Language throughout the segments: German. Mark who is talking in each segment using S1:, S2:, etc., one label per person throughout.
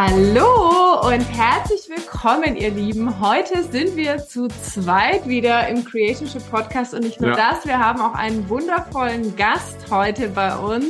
S1: Hallo und herzlich willkommen, ihr Lieben. Heute sind wir zu zweit wieder im Creationship Podcast und nicht nur ja. das, wir haben auch einen wundervollen Gast heute bei uns.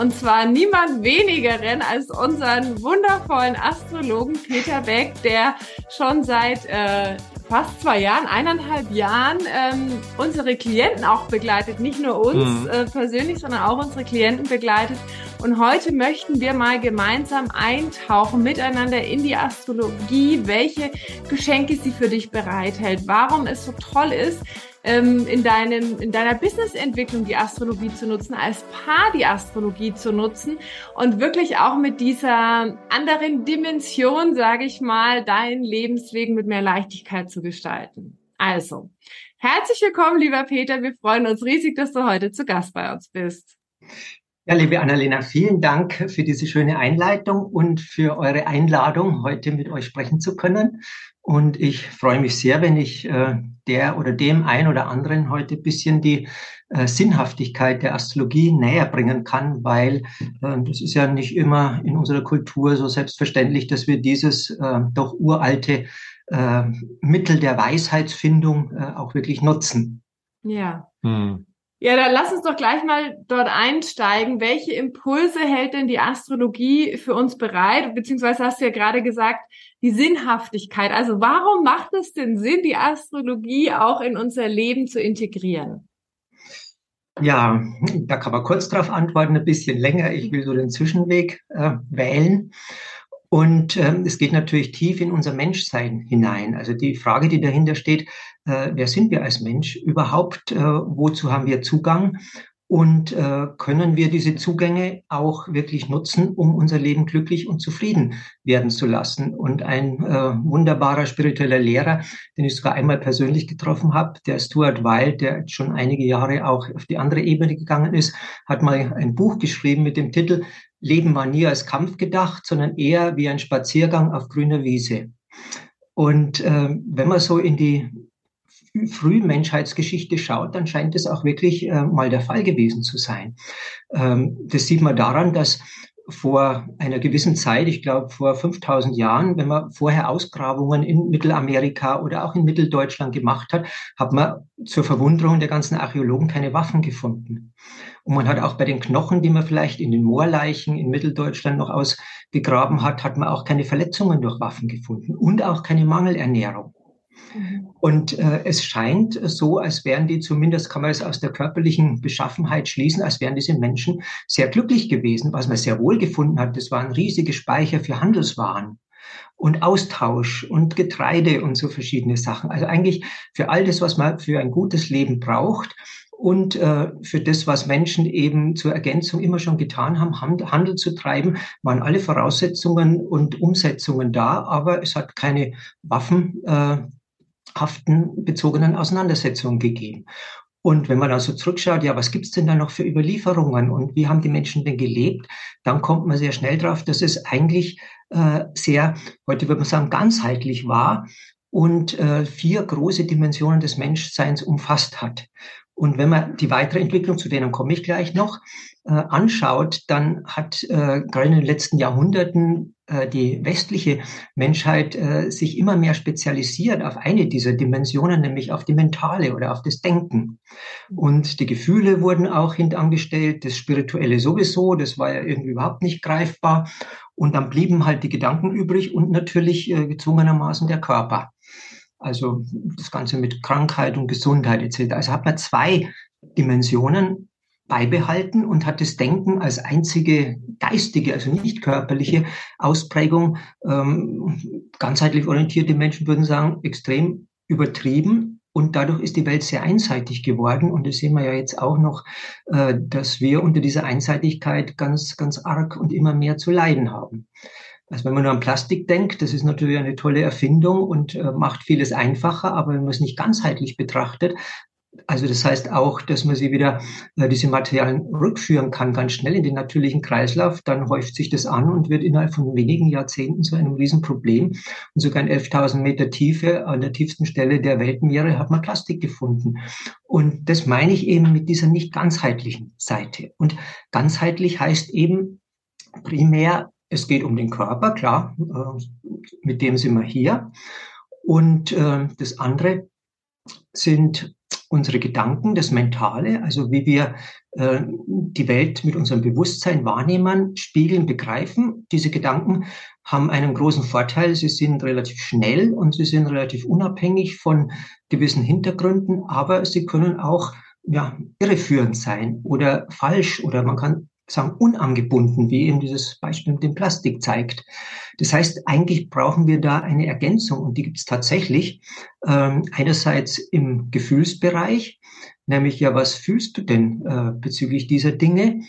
S1: Und zwar niemand wenigeren als unseren wundervollen Astrologen Peter Beck, der schon seit äh, fast zwei Jahren, eineinhalb Jahren ähm, unsere Klienten auch begleitet. Nicht nur uns mhm. äh, persönlich, sondern auch unsere Klienten begleitet. Und heute möchten wir mal gemeinsam eintauchen miteinander in die Astrologie, welche Geschenke sie für dich bereithält, warum es so toll ist, ähm, in, deinem, in deiner Businessentwicklung die Astrologie zu nutzen, als Paar die Astrologie zu nutzen und wirklich auch mit dieser anderen Dimension, sage ich mal, dein Lebensweg mit mehr Leichtigkeit zu gestalten. Also, herzlich willkommen, lieber Peter. Wir freuen uns riesig, dass du heute zu Gast bei uns bist.
S2: Ja, liebe Annalena, vielen Dank für diese schöne Einleitung und für eure Einladung, heute mit euch sprechen zu können. Und ich freue mich sehr, wenn ich äh, der oder dem ein oder anderen heute bisschen die äh, Sinnhaftigkeit der Astrologie näher bringen kann, weil äh, das ist ja nicht immer in unserer Kultur so selbstverständlich, dass wir dieses äh, doch uralte äh, Mittel der Weisheitsfindung äh, auch wirklich nutzen.
S1: Ja. Hm. Ja, dann lass uns doch gleich mal dort einsteigen. Welche Impulse hält denn die Astrologie für uns bereit? Beziehungsweise hast du ja gerade gesagt, die Sinnhaftigkeit. Also warum macht es denn Sinn, die Astrologie auch in unser Leben zu integrieren?
S2: Ja, da kann man kurz darauf antworten, ein bisschen länger. Ich will so den Zwischenweg äh, wählen. Und ähm, es geht natürlich tief in unser Menschsein hinein. Also die Frage, die dahinter steht, äh, wer sind wir als Mensch überhaupt? Äh, wozu haben wir Zugang? Und äh, können wir diese Zugänge auch wirklich nutzen, um unser Leben glücklich und zufrieden werden zu lassen? Und ein äh, wunderbarer spiritueller Lehrer, den ich sogar einmal persönlich getroffen habe, der Stuart Wilde, der schon einige Jahre auch auf die andere Ebene gegangen ist, hat mal ein Buch geschrieben mit dem Titel Leben war nie als Kampf gedacht, sondern eher wie ein Spaziergang auf grüner Wiese. Und äh, wenn man so in die Frühmenschheitsgeschichte schaut, dann scheint es auch wirklich äh, mal der Fall gewesen zu sein. Ähm, das sieht man daran, dass vor einer gewissen Zeit, ich glaube vor 5000 Jahren, wenn man vorher Ausgrabungen in Mittelamerika oder auch in Mitteldeutschland gemacht hat, hat man zur Verwunderung der ganzen Archäologen keine Waffen gefunden. Und man hat auch bei den Knochen, die man vielleicht in den Moorleichen in Mitteldeutschland noch ausgegraben hat, hat man auch keine Verletzungen durch Waffen gefunden und auch keine Mangelernährung. Und äh, es scheint so, als wären die, zumindest kann man es aus der körperlichen Beschaffenheit schließen, als wären diese Menschen sehr glücklich gewesen. Was man sehr wohl gefunden hat, das waren riesige Speicher für Handelswaren und Austausch und Getreide und so verschiedene Sachen. Also eigentlich für all das, was man für ein gutes Leben braucht und äh, für das, was Menschen eben zur Ergänzung immer schon getan haben, Handel zu treiben, waren alle Voraussetzungen und Umsetzungen da, aber es hat keine Waffen äh, haften bezogenen Auseinandersetzungen gegeben. Und wenn man dann so zurückschaut, ja, was gibt's denn da noch für Überlieferungen und wie haben die Menschen denn gelebt, dann kommt man sehr schnell drauf, dass es eigentlich äh, sehr, heute würde man sagen, ganzheitlich war und äh, vier große Dimensionen des Menschseins umfasst hat. Und wenn man die weitere Entwicklung, zu denen komme ich gleich noch, äh, anschaut, dann hat äh, gerade in den letzten Jahrhunderten äh, die westliche Menschheit äh, sich immer mehr spezialisiert auf eine dieser Dimensionen, nämlich auf die mentale oder auf das Denken. Und die Gefühle wurden auch hintangestellt, das Spirituelle sowieso, das war ja irgendwie überhaupt nicht greifbar. Und dann blieben halt die Gedanken übrig und natürlich äh, gezwungenermaßen der Körper. Also das Ganze mit Krankheit und Gesundheit etc. Also hat man zwei Dimensionen beibehalten und hat das Denken als einzige geistige, also nicht körperliche Ausprägung, ähm, ganzheitlich orientierte Menschen würden sagen, extrem übertrieben. Und dadurch ist die Welt sehr einseitig geworden. Und das sehen wir ja jetzt auch noch, äh, dass wir unter dieser Einseitigkeit ganz, ganz arg und immer mehr zu leiden haben. Also wenn man nur an Plastik denkt, das ist natürlich eine tolle Erfindung und äh, macht vieles einfacher, aber wenn man es nicht ganzheitlich betrachtet, also das heißt auch, dass man sie wieder, äh, diese Materialien rückführen kann, ganz schnell in den natürlichen Kreislauf, dann häuft sich das an und wird innerhalb von wenigen Jahrzehnten zu einem Riesenproblem. Und sogar in 11.000 Meter Tiefe, an der tiefsten Stelle der Weltmeere, hat man Plastik gefunden. Und das meine ich eben mit dieser nicht ganzheitlichen Seite. Und ganzheitlich heißt eben primär es geht um den Körper, klar, äh, mit dem sind wir hier. Und äh, das andere sind unsere Gedanken, das Mentale, also wie wir äh, die Welt mit unserem Bewusstsein wahrnehmen, spiegeln, begreifen. Diese Gedanken haben einen großen Vorteil. Sie sind relativ schnell und sie sind relativ unabhängig von gewissen Hintergründen, aber sie können auch ja, irreführend sein oder falsch oder man kann sagen unangebunden, wie eben dieses Beispiel mit dem Plastik zeigt. Das heißt, eigentlich brauchen wir da eine Ergänzung und die gibt es tatsächlich. Ähm, einerseits im Gefühlsbereich, nämlich ja, was fühlst du denn äh, bezüglich dieser Dinge?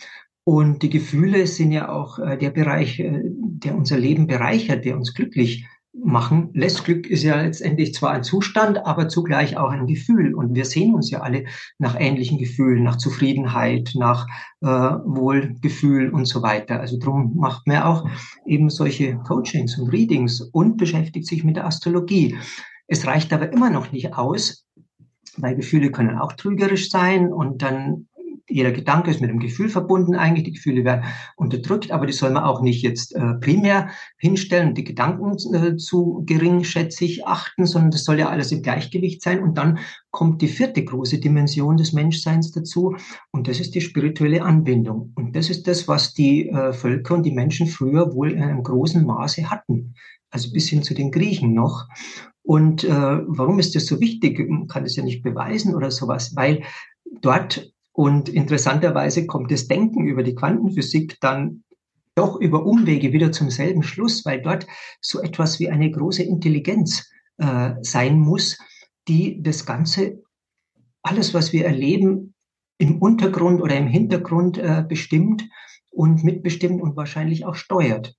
S2: Und die Gefühle sind ja auch äh, der Bereich, äh, der unser Leben bereichert, der uns glücklich machen lässt. Glück ist ja letztendlich zwar ein Zustand, aber zugleich auch ein Gefühl. Und wir sehen uns ja alle nach ähnlichen Gefühlen, nach Zufriedenheit, nach äh, Wohlgefühl und so weiter. Also darum macht man auch eben solche Coachings und Readings und beschäftigt sich mit der Astrologie. Es reicht aber immer noch nicht aus, weil Gefühle können auch trügerisch sein und dann jeder Gedanke ist mit dem Gefühl verbunden eigentlich. Die Gefühle werden unterdrückt, aber die soll man auch nicht jetzt äh, primär hinstellen die Gedanken äh, zu geringschätzig achten, sondern das soll ja alles im Gleichgewicht sein. Und dann kommt die vierte große Dimension des Menschseins dazu und das ist die spirituelle Anbindung. Und das ist das, was die äh, Völker und die Menschen früher wohl in einem großen Maße hatten. Also bis hin zu den Griechen noch. Und äh, warum ist das so wichtig? Man kann das ja nicht beweisen oder sowas, weil dort und interessanterweise kommt das Denken über die Quantenphysik dann doch über Umwege wieder zum selben Schluss, weil dort so etwas wie eine große Intelligenz äh, sein muss, die das Ganze, alles, was wir erleben, im Untergrund oder im Hintergrund äh, bestimmt und mitbestimmt und wahrscheinlich auch steuert.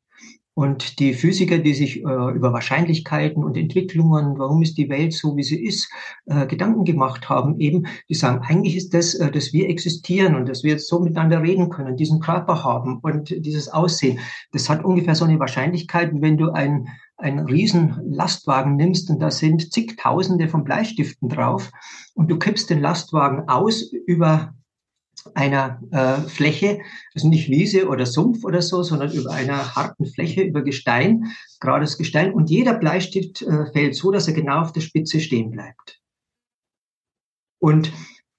S2: Und die Physiker, die sich äh, über Wahrscheinlichkeiten und Entwicklungen, warum ist die Welt so, wie sie ist, äh, Gedanken gemacht haben, eben, die sagen, eigentlich ist das, äh, dass wir existieren und dass wir jetzt so miteinander reden können, diesen Körper haben und dieses Aussehen. Das hat ungefähr so eine Wahrscheinlichkeit, wenn du ein einen riesen Lastwagen nimmst und da sind zigtausende von Bleistiften drauf und du kippst den Lastwagen aus über einer äh, Fläche, also nicht Wiese oder Sumpf oder so, sondern über einer harten Fläche, über Gestein, gerades Gestein. Und jeder Bleistift äh, fällt so, dass er genau auf der Spitze stehen bleibt. Und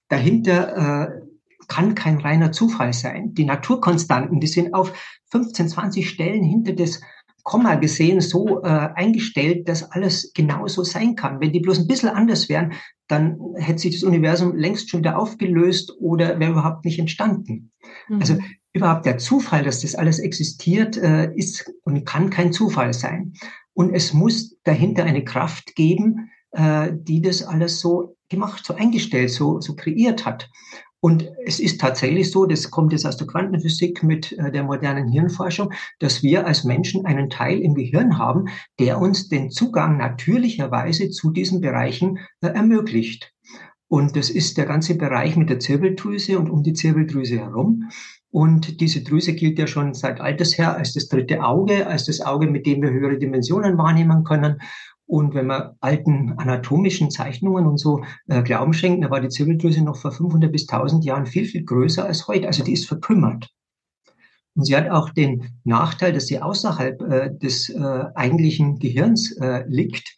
S2: dahinter äh, kann kein reiner Zufall sein. Die Naturkonstanten, die sind auf 15, 20 Stellen hinter des Komma gesehen so äh, eingestellt, dass alles genauso sein kann. Wenn die bloß ein bisschen anders wären, dann hätte sich das Universum längst schon wieder aufgelöst oder wäre überhaupt nicht entstanden. Mhm. Also überhaupt der Zufall, dass das alles existiert, äh, ist und kann kein Zufall sein. Und es muss dahinter eine Kraft geben, äh, die das alles so gemacht, so eingestellt, so, so kreiert hat. Und es ist tatsächlich so, das kommt jetzt aus der Quantenphysik mit äh, der modernen Hirnforschung, dass wir als Menschen einen Teil im Gehirn haben, der uns den Zugang natürlicherweise zu diesen Bereichen äh, ermöglicht. Und das ist der ganze Bereich mit der Zirbeldrüse und um die Zirbeldrüse herum. Und diese Drüse gilt ja schon seit alters her als das dritte Auge, als das Auge, mit dem wir höhere Dimensionen wahrnehmen können. Und wenn man alten anatomischen Zeichnungen und so äh, Glauben schenkt, da war die Zirbeldrüse noch vor 500 bis 1000 Jahren viel, viel größer als heute. Also die ist verkümmert. Und sie hat auch den Nachteil, dass sie außerhalb äh, des äh, eigentlichen Gehirns äh, liegt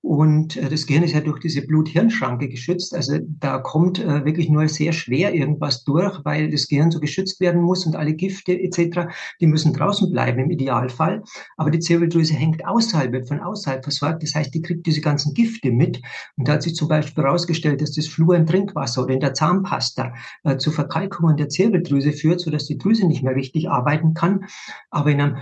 S2: und äh, das Gehirn ist ja durch diese Blut-Hirn-Schranke geschützt. Also da kommt äh, wirklich nur sehr schwer irgendwas durch, weil das Gehirn so geschützt werden muss und alle Gifte etc., die müssen draußen bleiben im Idealfall. Aber die Zirbeldrüse hängt außerhalb, wird von außerhalb versorgt. Das heißt, die kriegt diese ganzen Gifte mit. Und da hat sich zum Beispiel herausgestellt, dass das Fluor im Trinkwasser oder in der Zahnpasta äh, zu Verkalkungen der Zirbeldrüse führt, sodass die Drüse nicht mehr richtig arbeiten kann. Aber in einem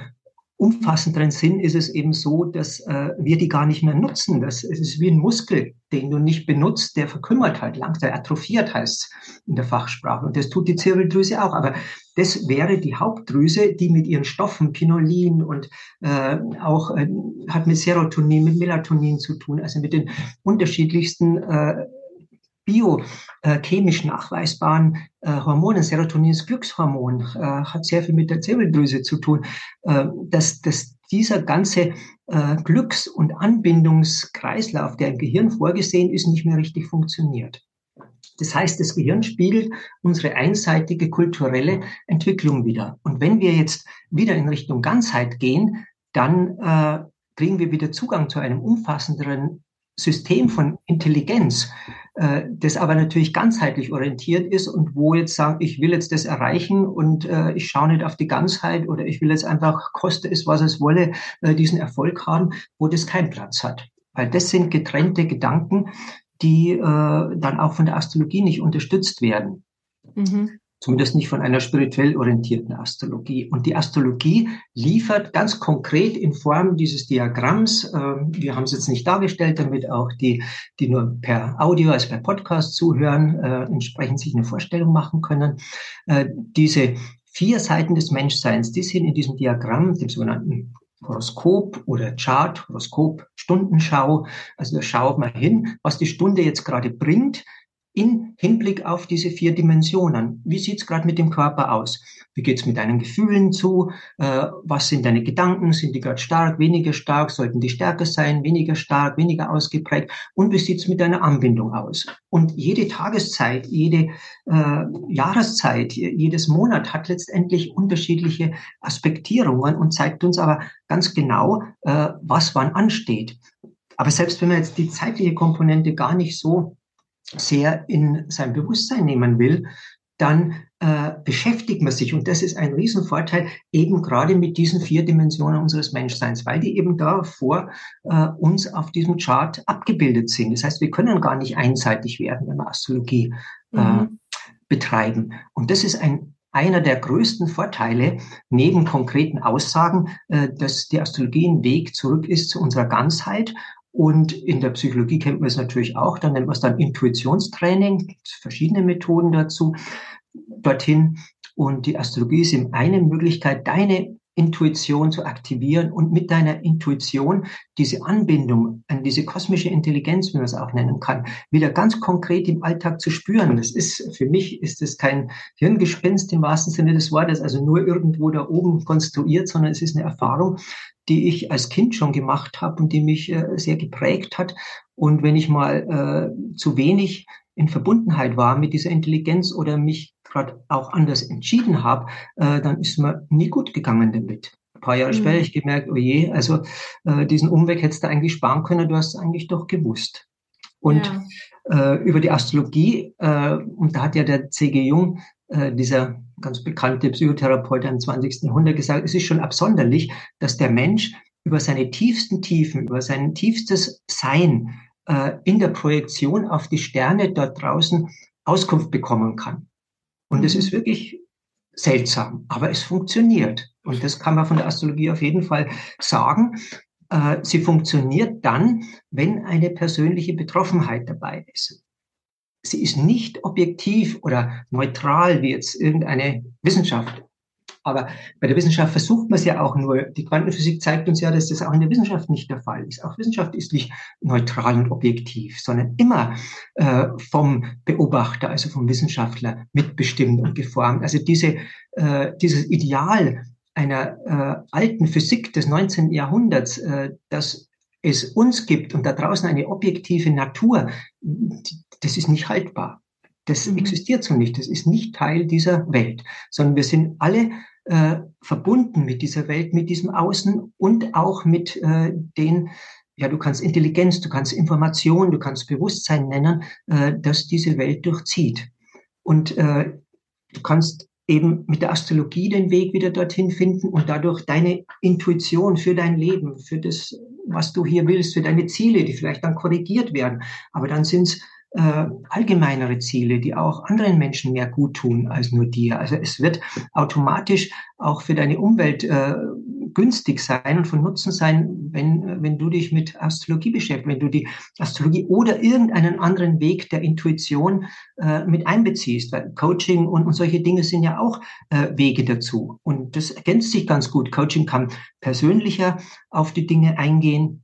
S2: umfassenderen Sinn ist es eben so, dass äh, wir die gar nicht mehr nutzen. Das, ist wie ein Muskel, den du nicht benutzt, der verkümmert halt langsam, atrophiert heißt in der Fachsprache. Und das tut die Zirbeldrüse auch. Aber das wäre die Hauptdrüse, die mit ihren Stoffen, Pinolin und äh, auch äh, hat mit Serotonin, mit Melatonin zu tun, also mit den unterschiedlichsten äh, biochemisch nachweisbaren äh, Hormonen. Serotonin ist Glückshormon, äh, hat sehr viel mit der Zirbeldrüse zu tun. Äh, dass, dass dieser ganze äh, Glücks- und Anbindungskreislauf, der im Gehirn vorgesehen ist, nicht mehr richtig funktioniert. Das heißt, das Gehirn spiegelt unsere einseitige kulturelle Entwicklung wieder. Und wenn wir jetzt wieder in Richtung Ganzheit gehen, dann äh, kriegen wir wieder Zugang zu einem umfassenderen System von Intelligenz, äh, das aber natürlich ganzheitlich orientiert ist und wo jetzt sagen, ich will jetzt das erreichen und äh, ich schaue nicht auf die Ganzheit oder ich will jetzt einfach, koste es, was es wolle, äh, diesen Erfolg haben, wo das keinen Platz hat. Weil das sind getrennte Gedanken, die äh, dann auch von der Astrologie nicht unterstützt werden. Mhm. Zumindest nicht von einer spirituell orientierten Astrologie. Und die Astrologie liefert ganz konkret in Form dieses Diagramms, äh, wir haben es jetzt nicht dargestellt, damit auch die, die nur per Audio, also per Podcast zuhören, äh, entsprechend sich eine Vorstellung machen können. Äh, diese vier Seiten des Menschseins, die sind in diesem Diagramm, dem sogenannten Horoskop oder Chart, Horoskop, Stundenschau. Also da schaut man hin, was die Stunde jetzt gerade bringt in Hinblick auf diese vier Dimensionen. Wie sieht's gerade mit dem Körper aus? Wie geht's mit deinen Gefühlen zu? Äh, was sind deine Gedanken? Sind die gerade stark, weniger stark? Sollten die stärker sein, weniger stark, weniger ausgeprägt? Und wie sieht's mit deiner Anbindung aus? Und jede Tageszeit, jede äh, Jahreszeit, jedes Monat hat letztendlich unterschiedliche Aspektierungen und zeigt uns aber ganz genau, äh, was wann ansteht. Aber selbst wenn man jetzt die zeitliche Komponente gar nicht so sehr in sein Bewusstsein nehmen will, dann äh, beschäftigt man sich, und das ist ein Riesenvorteil, eben gerade mit diesen vier Dimensionen unseres Menschseins, weil die eben da vor äh, uns auf diesem Chart abgebildet sind. Das heißt, wir können gar nicht einseitig werden, wenn wir Astrologie äh, mhm. betreiben. Und das ist ein einer der größten Vorteile neben konkreten Aussagen, äh, dass die Astrologie ein Weg zurück ist zu unserer Ganzheit und in der Psychologie kennt man es natürlich auch, dann nennt man es dann Intuitionstraining, verschiedene Methoden dazu, dorthin. Und die Astrologie ist eben eine Möglichkeit, deine Intuition zu aktivieren und mit deiner Intuition diese Anbindung an diese kosmische Intelligenz, wie man es auch nennen kann, wieder ganz konkret im Alltag zu spüren. Das ist, für mich ist es kein Hirngespinst im wahrsten Sinne des Wortes, also nur irgendwo da oben konstruiert, sondern es ist eine Erfahrung, die ich als Kind schon gemacht habe und die mich äh, sehr geprägt hat. Und wenn ich mal äh, zu wenig in Verbundenheit war mit dieser Intelligenz oder mich gerade auch anders entschieden habe, äh, dann ist mir nie gut gegangen damit. Ein paar Jahre mhm. später habe ich gemerkt, oh je, also äh, diesen Umweg hättest du eigentlich sparen können, du hast es eigentlich doch gewusst. Und ja. äh, über die Astrologie, äh, und da hat ja der C.G. Jung, äh, dieser ganz bekannte Psychotherapeut im 20. Jahrhundert gesagt, es ist schon absonderlich, dass der Mensch über seine tiefsten Tiefen, über sein tiefstes Sein äh, in der Projektion auf die Sterne dort draußen Auskunft bekommen kann. Und es mhm. ist wirklich seltsam, aber es funktioniert. Und das kann man von der Astrologie auf jeden Fall sagen. Äh, sie funktioniert dann, wenn eine persönliche Betroffenheit dabei ist sie ist nicht objektiv oder neutral wie jetzt irgendeine Wissenschaft. Aber bei der Wissenschaft versucht man es ja auch nur. Die Quantenphysik zeigt uns ja, dass das auch in der Wissenschaft nicht der Fall ist. Auch Wissenschaft ist nicht neutral und objektiv, sondern immer äh, vom Beobachter, also vom Wissenschaftler mitbestimmt und geformt. Also diese, äh, dieses Ideal einer äh, alten Physik des 19. Jahrhunderts, äh, das es uns gibt und da draußen eine objektive Natur, das ist nicht haltbar. Das mhm. existiert so nicht. Das ist nicht Teil dieser Welt, sondern wir sind alle äh, verbunden mit dieser Welt, mit diesem Außen und auch mit äh, den, ja, du kannst Intelligenz, du kannst Information, du kannst Bewusstsein nennen, äh, das diese Welt durchzieht. Und äh, du kannst eben mit der Astrologie den Weg wieder dorthin finden und dadurch deine Intuition für dein Leben, für das, was du hier willst, für deine Ziele, die vielleicht dann korrigiert werden. Aber dann sind es äh, allgemeinere Ziele, die auch anderen Menschen mehr gut tun als nur dir. Also es wird automatisch auch für deine Umwelt äh, günstig sein und von Nutzen sein, wenn, wenn du dich mit Astrologie beschäftigst, wenn du die Astrologie oder irgendeinen anderen Weg der Intuition äh, mit einbeziehst. Weil Coaching und, und solche Dinge sind ja auch äh, Wege dazu. Und das ergänzt sich ganz gut. Coaching kann persönlicher auf die Dinge eingehen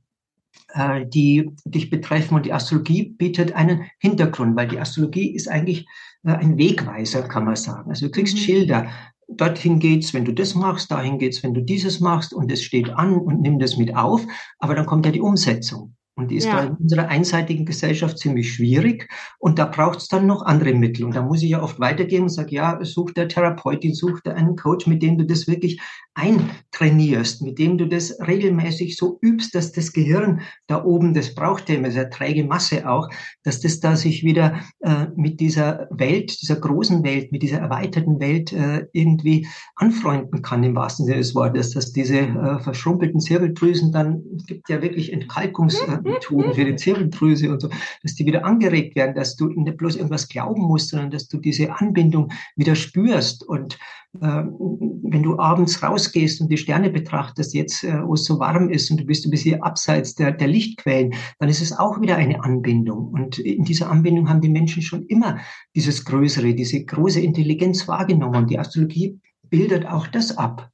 S2: äh, die dich betreffen. Und die Astrologie bietet einen Hintergrund, weil die Astrologie ist eigentlich äh, ein Wegweiser, kann man sagen. Also du kriegst mhm. Schilder. Dorthin geht's, wenn du das machst, dahin geht's, wenn du dieses machst und es steht an und nimm das mit auf. Aber dann kommt ja die Umsetzung. Und die ist ja. in unserer einseitigen Gesellschaft ziemlich schwierig. Und da braucht es dann noch andere Mittel. Und da muss ich ja oft weitergehen und sage, ja, such der Therapeutin, such der einen Coach, mit dem du das wirklich eintrainierst, mit dem du das regelmäßig so übst, dass das Gehirn da oben, das braucht ja immer sehr träge Masse auch, dass das da sich wieder äh, mit dieser Welt, dieser großen Welt, mit dieser erweiterten Welt äh, irgendwie anfreunden kann im wahrsten Sinne des Wortes, dass diese äh, verschrumpelten Zirbeldrüsen dann, es gibt ja wirklich Entkalkungsmethoden für die Zirbeldrüse und so, dass die wieder angeregt werden, dass du nicht bloß irgendwas glauben musst, sondern dass du diese Anbindung wieder spürst und wenn du abends rausgehst und die Sterne betrachtest, jetzt, äh, wo es so warm ist und du bist ein bisschen abseits der, der Lichtquellen, dann ist es auch wieder eine Anbindung. Und in dieser Anbindung haben die Menschen schon immer dieses Größere, diese große Intelligenz wahrgenommen. Die Astrologie bildet auch das ab.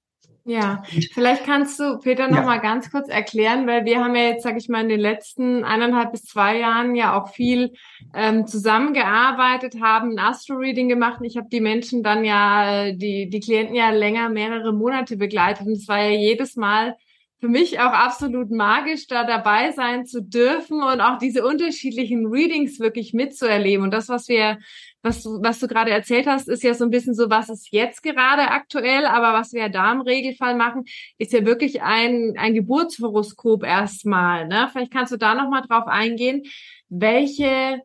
S1: Ja, vielleicht kannst du, Peter, noch ja. mal ganz kurz erklären, weil wir haben ja jetzt, sage ich mal, in den letzten eineinhalb bis zwei Jahren ja auch viel ähm, zusammengearbeitet, haben ein Astro-Reading gemacht. Und ich habe die Menschen dann ja, die, die Klienten ja länger, mehrere Monate begleitet. Und es war ja jedes Mal für mich auch absolut magisch, da dabei sein zu dürfen und auch diese unterschiedlichen Readings wirklich mitzuerleben. Und das, was wir, was du, was du gerade erzählt hast, ist ja so ein bisschen so, was ist jetzt gerade aktuell, aber was wir da im Regelfall machen, ist ja wirklich ein, ein Geburtshoroskop erstmal. Ne? Vielleicht kannst du da nochmal drauf eingehen, welche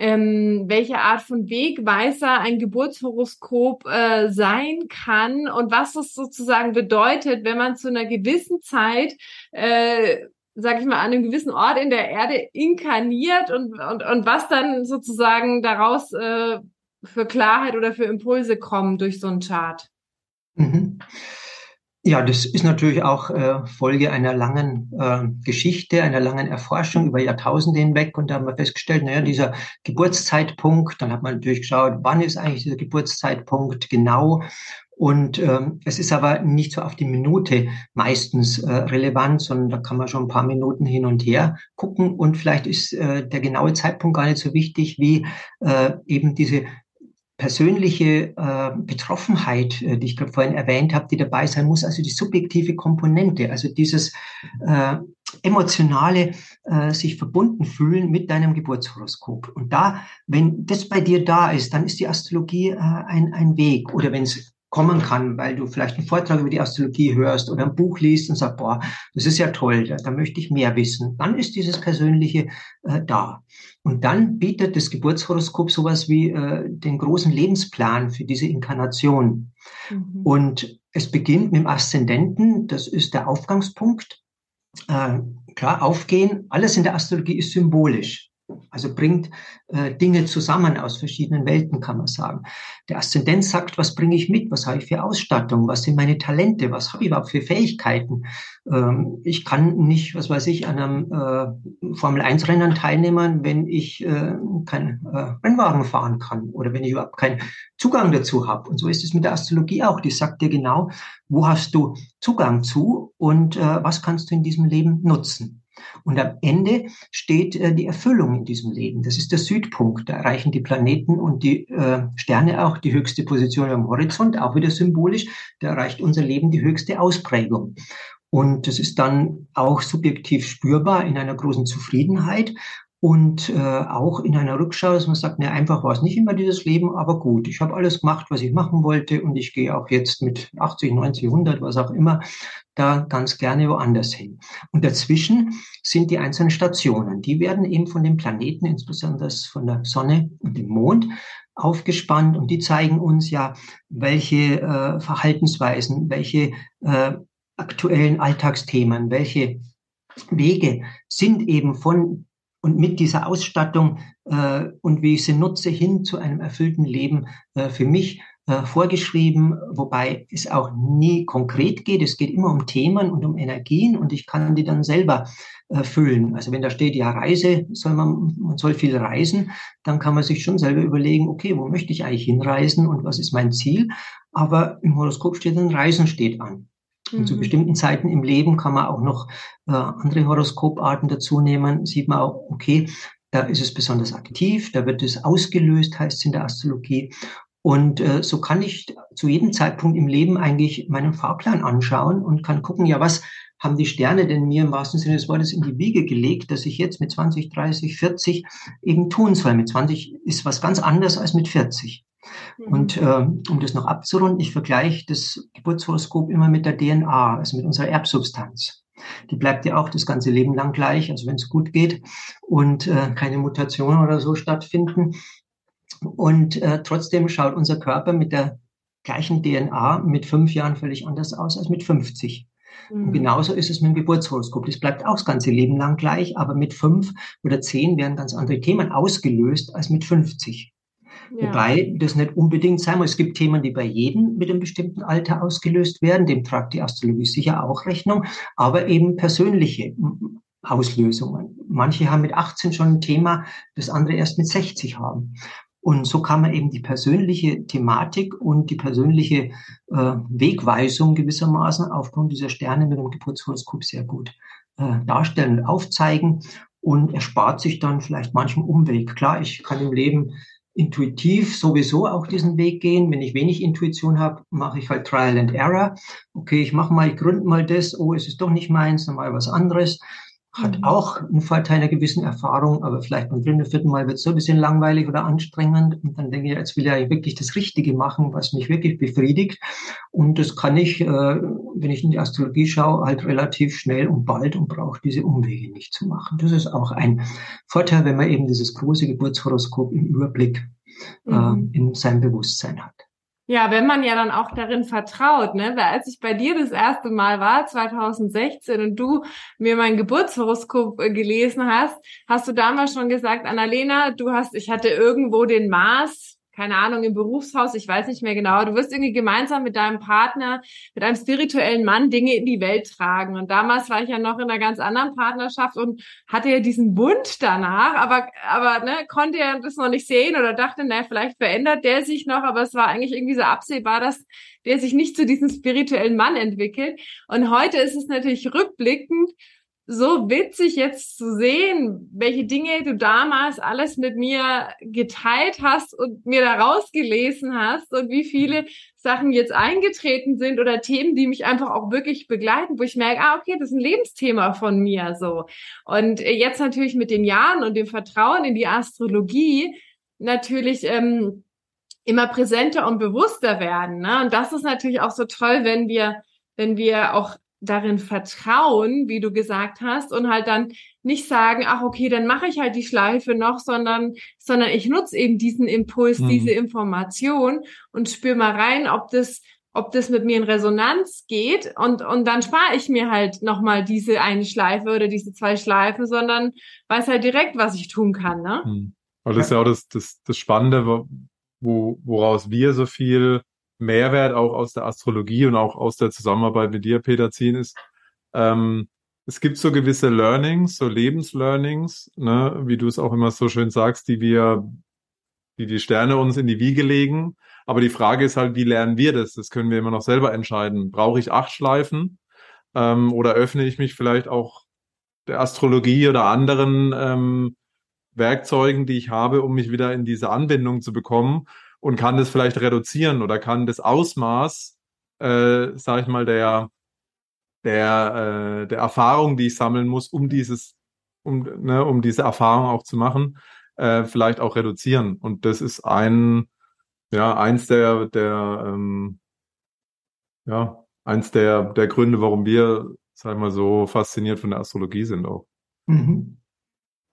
S1: ähm, welche Art von Wegweiser ein Geburtshoroskop äh, sein kann und was es sozusagen bedeutet, wenn man zu einer gewissen Zeit äh, sag ich mal, an einem gewissen Ort in der Erde inkarniert und, und, und was dann sozusagen daraus äh, für Klarheit oder für Impulse kommen durch so einen Chart.
S2: Mhm. Ja, das ist natürlich auch äh, Folge einer langen äh, Geschichte, einer langen Erforschung über Jahrtausende hinweg. Und da haben wir festgestellt, naja, dieser Geburtszeitpunkt, dann hat man natürlich geschaut, wann ist eigentlich dieser Geburtszeitpunkt genau. Und ähm, es ist aber nicht so auf die Minute meistens äh, relevant, sondern da kann man schon ein paar Minuten hin und her gucken. Und vielleicht ist äh, der genaue Zeitpunkt gar nicht so wichtig wie äh, eben diese persönliche äh, Betroffenheit, äh, die ich gerade vorhin erwähnt habe, die dabei sein muss, also die subjektive Komponente, also dieses äh, emotionale äh, sich verbunden fühlen mit deinem Geburtshoroskop. Und da, wenn das bei dir da ist, dann ist die Astrologie äh, ein, ein Weg. Oder wenn es kommen kann, weil du vielleicht einen Vortrag über die Astrologie hörst oder ein Buch liest und sagst, boah, das ist ja toll, da, da möchte ich mehr wissen. Dann ist dieses Persönliche äh, da. Und dann bietet das Geburtshoroskop sowas wie äh, den großen Lebensplan für diese Inkarnation. Mhm. Und es beginnt mit dem Aszendenten, das ist der Aufgangspunkt. Äh, klar, aufgehen, alles in der Astrologie ist symbolisch. Also bringt äh, Dinge zusammen aus verschiedenen Welten, kann man sagen. Der Aszendent sagt, was bringe ich mit? Was habe ich für Ausstattung? Was sind meine Talente? Was habe ich überhaupt für Fähigkeiten? Ähm, ich kann nicht, was weiß ich, an einem äh, Formel-1-Rennen teilnehmen, wenn ich äh, keinen äh, Rennwagen fahren kann oder wenn ich überhaupt keinen Zugang dazu habe. Und so ist es mit der Astrologie auch. Die sagt dir genau, wo hast du Zugang zu und äh, was kannst du in diesem Leben nutzen. Und am Ende steht äh, die Erfüllung in diesem Leben. Das ist der Südpunkt. Da erreichen die Planeten und die äh, Sterne auch die höchste Position am Horizont, auch wieder symbolisch. Da erreicht unser Leben die höchste Ausprägung. Und das ist dann auch subjektiv spürbar in einer großen Zufriedenheit und äh, auch in einer Rückschau, dass man sagt, ne, einfach war es nicht immer dieses Leben, aber gut, ich habe alles gemacht, was ich machen wollte und ich gehe auch jetzt mit 80, 90, 100, was auch immer, da ganz gerne woanders hin. Und dazwischen sind die einzelnen Stationen. Die werden eben von den Planeten, insbesondere von der Sonne und dem Mond, aufgespannt und die zeigen uns ja, welche äh, Verhaltensweisen, welche äh, aktuellen Alltagsthemen, welche Wege sind eben von und mit dieser Ausstattung äh, und wie ich sie nutze hin zu einem erfüllten Leben äh, für mich äh, vorgeschrieben, wobei es auch nie konkret geht. Es geht immer um Themen und um Energien und ich kann die dann selber äh, füllen. Also wenn da steht, ja, Reise, soll man, man soll viel reisen, dann kann man sich schon selber überlegen, okay, wo möchte ich eigentlich hinreisen und was ist mein Ziel? Aber im Horoskop steht dann, Reisen steht an. Und zu mhm. bestimmten Zeiten im Leben kann man auch noch äh, andere Horoskoparten dazu nehmen. Sieht man auch, okay, da ist es besonders aktiv, da wird es ausgelöst, heißt es in der Astrologie. Und äh, so kann ich zu jedem Zeitpunkt im Leben eigentlich meinen Fahrplan anschauen und kann gucken, ja, was haben die Sterne denn mir im wahrsten Sinne des Wortes in die Wiege gelegt, dass ich jetzt mit 20, 30, 40 eben tun soll. Mit 20 ist was ganz anderes als mit 40. Und äh, um das noch abzurunden, ich vergleiche das Geburtshoroskop immer mit der DNA, also mit unserer Erbsubstanz. Die bleibt ja auch das ganze Leben lang gleich, also wenn es gut geht und äh, keine Mutationen oder so stattfinden. Und äh, trotzdem schaut unser Körper mit der gleichen DNA mit fünf Jahren völlig anders aus als mit 50. Und mhm. genauso ist es mit dem Geburtshoroskop. Das bleibt auch das ganze Leben lang gleich, aber mit fünf oder zehn werden ganz andere Themen ausgelöst als mit 50. Ja. Wobei das nicht unbedingt sein muss. Es gibt Themen, die bei jedem mit einem bestimmten Alter ausgelöst werden. Dem tragt die Astrologie sicher auch Rechnung, aber eben persönliche Auslösungen. Manche haben mit 18 schon ein Thema, das andere erst mit 60 haben. Und so kann man eben die persönliche Thematik und die persönliche äh, Wegweisung gewissermaßen aufgrund dieser Sterne mit dem Geburtshoroskop sehr gut äh, darstellen und aufzeigen und erspart sich dann vielleicht manchen Umweg. Klar, ich kann im Leben intuitiv sowieso auch diesen Weg gehen. Wenn ich wenig Intuition habe, mache ich halt Trial and Error. Okay, ich mache mal, ich gründe mal das, oh, es ist doch nicht meins, dann mal was anderes hat mhm. auch einen Vorteil einer gewissen Erfahrung, aber vielleicht beim dritten, vierten Mal wird es so ein bisschen langweilig oder anstrengend und dann denke ich, jetzt will ich wirklich das Richtige machen, was mich wirklich befriedigt und das kann ich, äh, wenn ich in die Astrologie schaue, halt relativ schnell und bald und brauche diese Umwege nicht zu machen. Das ist auch ein Vorteil, wenn man eben dieses große Geburtshoroskop im Überblick äh, mhm. in seinem Bewusstsein hat.
S1: Ja, wenn man ja dann auch darin vertraut, ne? Weil als ich bei dir das erste Mal war, 2016, und du mir mein Geburtshoroskop äh, gelesen hast, hast du damals schon gesagt, Annalena, du hast, ich hatte irgendwo den Mars keine Ahnung, im Berufshaus, ich weiß nicht mehr genau. Du wirst irgendwie gemeinsam mit deinem Partner, mit einem spirituellen Mann Dinge in die Welt tragen. Und damals war ich ja noch in einer ganz anderen Partnerschaft und hatte ja diesen Bund danach, aber, aber ne, konnte ja das noch nicht sehen oder dachte, naja, vielleicht verändert der sich noch, aber es war eigentlich irgendwie so absehbar, dass der sich nicht zu diesem spirituellen Mann entwickelt. Und heute ist es natürlich rückblickend so witzig jetzt zu sehen, welche Dinge du damals alles mit mir geteilt hast und mir da rausgelesen hast und wie viele Sachen jetzt eingetreten sind oder Themen, die mich einfach auch wirklich begleiten, wo ich merke, ah, okay, das ist ein Lebensthema von mir, so. Und jetzt natürlich mit den Jahren und dem Vertrauen in die Astrologie natürlich, ähm, immer präsenter und bewusster werden, ne? Und das ist natürlich auch so toll, wenn wir wenn wir auch darin vertrauen, wie du gesagt hast, und halt dann nicht sagen, ach okay, dann mache ich halt die Schleife noch, sondern, sondern ich nutze eben diesen Impuls, mhm. diese Information und spüre mal rein, ob das, ob das mit mir in Resonanz geht und, und dann spare ich mir halt nochmal diese eine Schleife oder diese zwei Schleifen, sondern weiß halt direkt, was ich tun kann, ne?
S3: Mhm. Aber das ist ja auch das, das, das Spannende, wo, woraus wir so viel Mehrwert auch aus der Astrologie und auch aus der Zusammenarbeit mit dir, Peter, ziehen, ist, ähm, es gibt so gewisse Learnings, so Lebenslearnings, ne, wie du es auch immer so schön sagst, die wir, die die Sterne uns in die Wiege legen. Aber die Frage ist halt, wie lernen wir das? Das können wir immer noch selber entscheiden. Brauche ich acht Schleifen? Ähm, oder öffne ich mich vielleicht auch der Astrologie oder anderen ähm, Werkzeugen, die ich habe, um mich wieder in diese Anbindung zu bekommen? Und kann das vielleicht reduzieren oder kann das Ausmaß, äh, sag ich mal, der, der, äh, der Erfahrung, die ich sammeln muss, um dieses, um, ne, um diese Erfahrung auch zu machen, äh, vielleicht auch reduzieren. Und das ist ein, ja, eins der, der, ähm, ja, eins der, der Gründe, warum wir, sag ich mal, so fasziniert von der Astrologie sind auch. Mhm.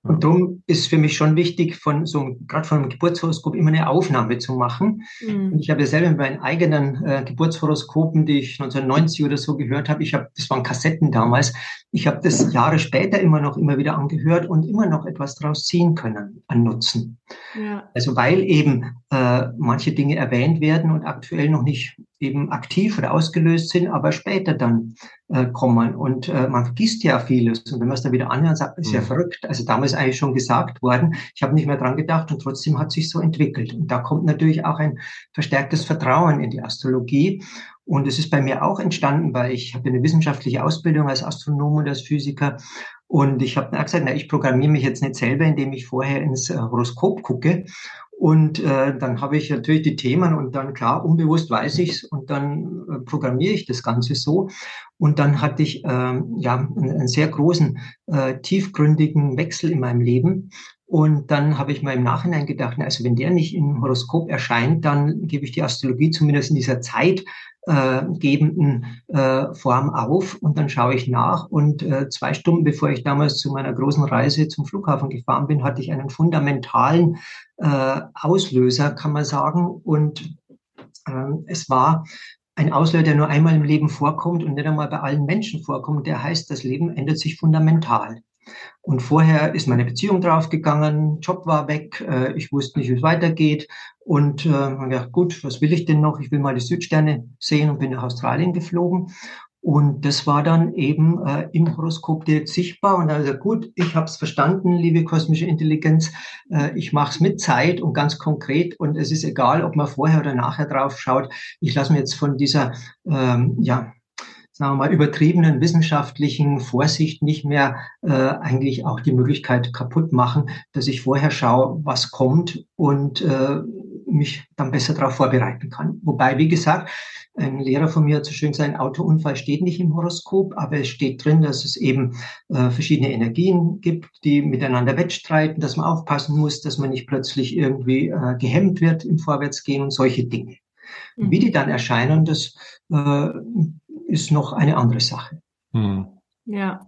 S2: Und darum ist für mich schon wichtig, von so gerade von einem Geburtshoroskop immer eine Aufnahme zu machen. Mhm. Und ich habe ja selber mit meinen eigenen äh, Geburtshoroskopen, die ich 1990 oder so gehört habe, ich habe, das waren Kassetten damals, ich habe das Jahre später immer noch immer wieder angehört und immer noch etwas daraus ziehen können an Nutzen. Ja. Also weil eben äh, manche Dinge erwähnt werden und aktuell noch nicht eben aktiv oder ausgelöst sind, aber später dann äh, kommen. Und äh, man vergisst ja vieles. Und wenn man es dann wieder anhört, sagt, ist ja mhm. verrückt. Also damals eigentlich schon gesagt worden. Ich habe nicht mehr dran gedacht und trotzdem hat sich so entwickelt. Und da kommt natürlich auch ein verstärktes Vertrauen in die Astrologie. Und es ist bei mir auch entstanden, weil ich habe eine wissenschaftliche Ausbildung als Astronom und als Physiker. Und ich habe gesagt, na, ich programmiere mich jetzt nicht selber, indem ich vorher ins äh, Horoskop gucke Und äh, dann habe ich natürlich die Themen und dann klar, unbewusst weiß ich's und dann äh, programmiere ich das Ganze so. Und dann hatte ich äh, ja einen, einen sehr großen, äh, tiefgründigen Wechsel in meinem Leben. Und dann habe ich mal im Nachhinein gedacht, also wenn der nicht im Horoskop erscheint, dann gebe ich die Astrologie zumindest in dieser Zeit äh, gebenden äh, Form auf und dann schaue ich nach. Und äh, zwei Stunden bevor ich damals zu meiner großen Reise zum Flughafen gefahren bin, hatte ich einen fundamentalen äh, Auslöser, kann man sagen. Und äh, es war ein Auslöser, der nur einmal im Leben vorkommt und nicht einmal bei allen Menschen vorkommt. Der heißt, das Leben ändert sich fundamental. Und vorher ist meine Beziehung draufgegangen, Job war weg, äh, ich wusste nicht, wie es weitergeht. Und äh, ja, gut, was will ich denn noch? Ich will mal die Südsterne sehen und bin nach Australien geflogen. Und das war dann eben äh, im Horoskop direkt sichtbar. Und also gut, ich habe es verstanden, liebe kosmische Intelligenz. Äh, ich mache es mit Zeit und ganz konkret. Und es ist egal, ob man vorher oder nachher drauf schaut. Ich lasse mir jetzt von dieser ähm, ja, sagen wir mal, übertriebenen wissenschaftlichen Vorsicht nicht mehr äh, eigentlich auch die Möglichkeit kaputt machen, dass ich vorher schaue, was kommt und äh, mich dann besser darauf vorbereiten kann. Wobei, wie gesagt, ein Lehrer von mir hat so schön gesagt, ein Autounfall steht nicht im Horoskop, aber es steht drin, dass es eben äh, verschiedene Energien gibt, die miteinander wettstreiten, dass man aufpassen muss, dass man nicht plötzlich irgendwie äh, gehemmt wird im Vorwärtsgehen und solche Dinge. Mhm. Wie die dann erscheinen, das äh, ist noch eine andere Sache.
S1: Hm. Ja.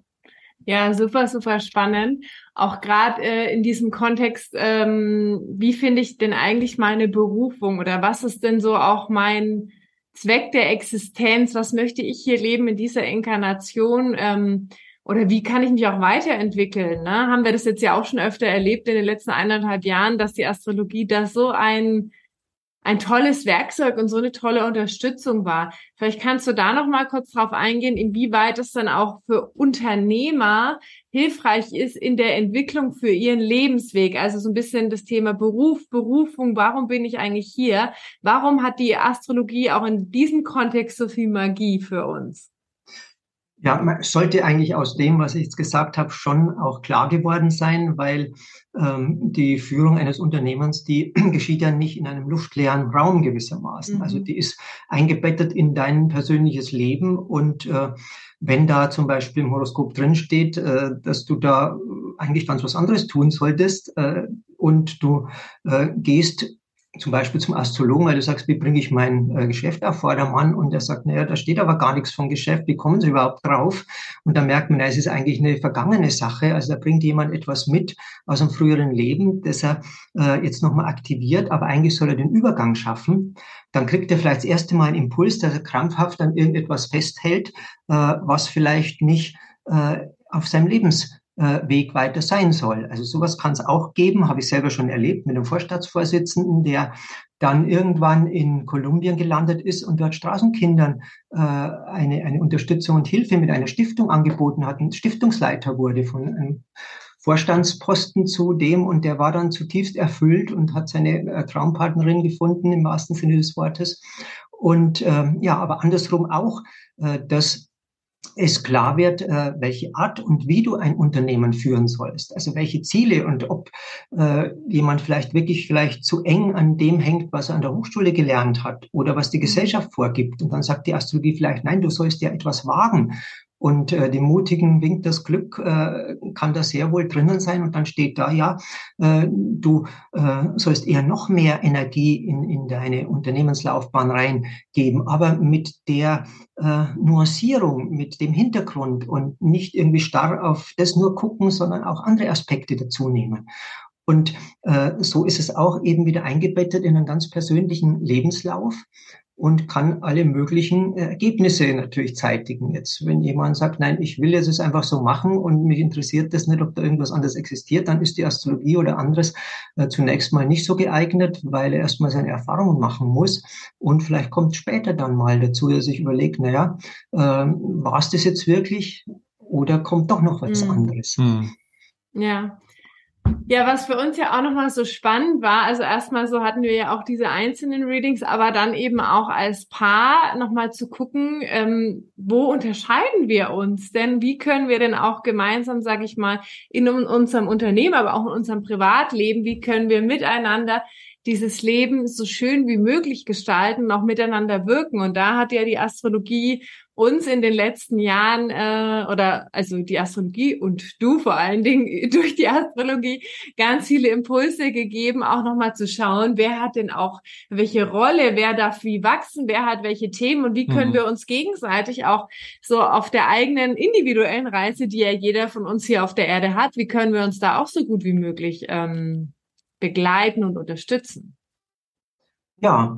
S1: Ja, super, super spannend. Auch gerade äh, in diesem Kontext, ähm, wie finde ich denn eigentlich meine Berufung oder was ist denn so auch mein Zweck der Existenz? Was möchte ich hier leben in dieser Inkarnation? Ähm, oder wie kann ich mich auch weiterentwickeln? Ne? Haben wir das jetzt ja auch schon öfter erlebt in den letzten eineinhalb Jahren, dass die Astrologie da so ein ein tolles Werkzeug und so eine tolle Unterstützung war. Vielleicht kannst du da noch mal kurz drauf eingehen, inwieweit es dann auch für Unternehmer hilfreich ist in der Entwicklung für ihren Lebensweg. Also so ein bisschen das Thema Beruf, Berufung. Warum bin ich eigentlich hier? Warum hat die Astrologie auch in diesem Kontext so viel Magie für uns?
S2: Ja, man sollte eigentlich aus dem, was ich jetzt gesagt habe, schon auch klar geworden sein, weil die Führung eines Unternehmens, die geschieht ja nicht in einem luftleeren Raum gewissermaßen. Mhm. Also die ist eingebettet in dein persönliches Leben und äh, wenn da zum Beispiel im Horoskop drinsteht, äh, dass du da eigentlich ganz was anderes tun solltest äh, und du äh, gehst zum Beispiel zum Astrologen, weil du sagst, wie bringe ich mein äh, Geschäft auf Vordermann? Und er sagt, naja, da steht aber gar nichts vom Geschäft, wie kommen Sie überhaupt drauf? Und da merkt man, na, es ist eigentlich eine vergangene Sache. Also da bringt jemand etwas mit aus einem früheren Leben, das er äh, jetzt nochmal aktiviert, aber eigentlich soll er den Übergang schaffen. Dann kriegt er vielleicht das erste Mal einen Impuls, dass er krampfhaft an irgendetwas festhält, äh, was vielleicht nicht äh, auf seinem Lebens äh, Weg weiter sein soll. Also sowas kann es auch geben, habe ich selber schon erlebt mit einem Vorstaatsvorsitzenden, der dann irgendwann in Kolumbien gelandet ist und dort Straßenkindern äh, eine, eine Unterstützung und Hilfe mit einer Stiftung angeboten hat und Stiftungsleiter wurde von einem Vorstandsposten zu dem und der war dann zutiefst erfüllt und hat seine äh, Traumpartnerin gefunden im wahrsten Sinne des Wortes. Und ähm, ja, aber andersrum auch, äh, dass es klar wird, äh, welche Art und wie du ein Unternehmen führen sollst. Also welche Ziele und ob äh, jemand vielleicht wirklich vielleicht zu eng an dem hängt, was er an der Hochschule gelernt hat oder was die Gesellschaft vorgibt. Und dann sagt die Astrologie vielleicht, nein, du sollst ja etwas wagen und äh, dem Mutigen winkt das Glück, äh, kann da sehr wohl drinnen sein. Und dann steht da, ja, äh, du äh, sollst eher noch mehr Energie in, in deine Unternehmenslaufbahn reingeben, aber mit der äh, Nuancierung, mit dem Hintergrund und nicht irgendwie starr auf das nur gucken, sondern auch andere Aspekte dazu nehmen. Und äh, so ist es auch eben wieder eingebettet in einen ganz persönlichen Lebenslauf und kann alle möglichen äh, Ergebnisse natürlich zeitigen. Jetzt, wenn jemand sagt, nein, ich will jetzt es einfach so machen und mich interessiert das nicht, ob da irgendwas anderes existiert, dann ist die Astrologie oder anderes äh, zunächst mal nicht so geeignet, weil er erstmal seine Erfahrungen machen muss und vielleicht kommt später dann mal dazu, dass er sich überlegt, naja, äh, war es das jetzt wirklich oder kommt doch noch was mhm. anderes? Mhm.
S1: Ja, ja, was für uns ja auch nochmal so spannend war, also erstmal so hatten wir ja auch diese einzelnen Readings, aber dann eben auch als Paar nochmal zu gucken, ähm, wo unterscheiden wir uns denn? Wie können wir denn auch gemeinsam, sage ich mal, in unserem Unternehmen, aber auch in unserem Privatleben, wie können wir miteinander dieses Leben so schön wie möglich gestalten, noch miteinander wirken. Und da hat ja die Astrologie uns in den letzten Jahren äh, oder also die Astrologie und du vor allen Dingen durch die Astrologie ganz viele Impulse gegeben, auch nochmal zu schauen, wer hat denn auch welche Rolle, wer darf wie wachsen, wer hat welche Themen und wie können mhm. wir uns gegenseitig auch so auf der eigenen individuellen Reise, die ja jeder von uns hier auf der Erde hat, wie können wir uns da auch so gut wie möglich ähm, begleiten und unterstützen.
S2: Ja,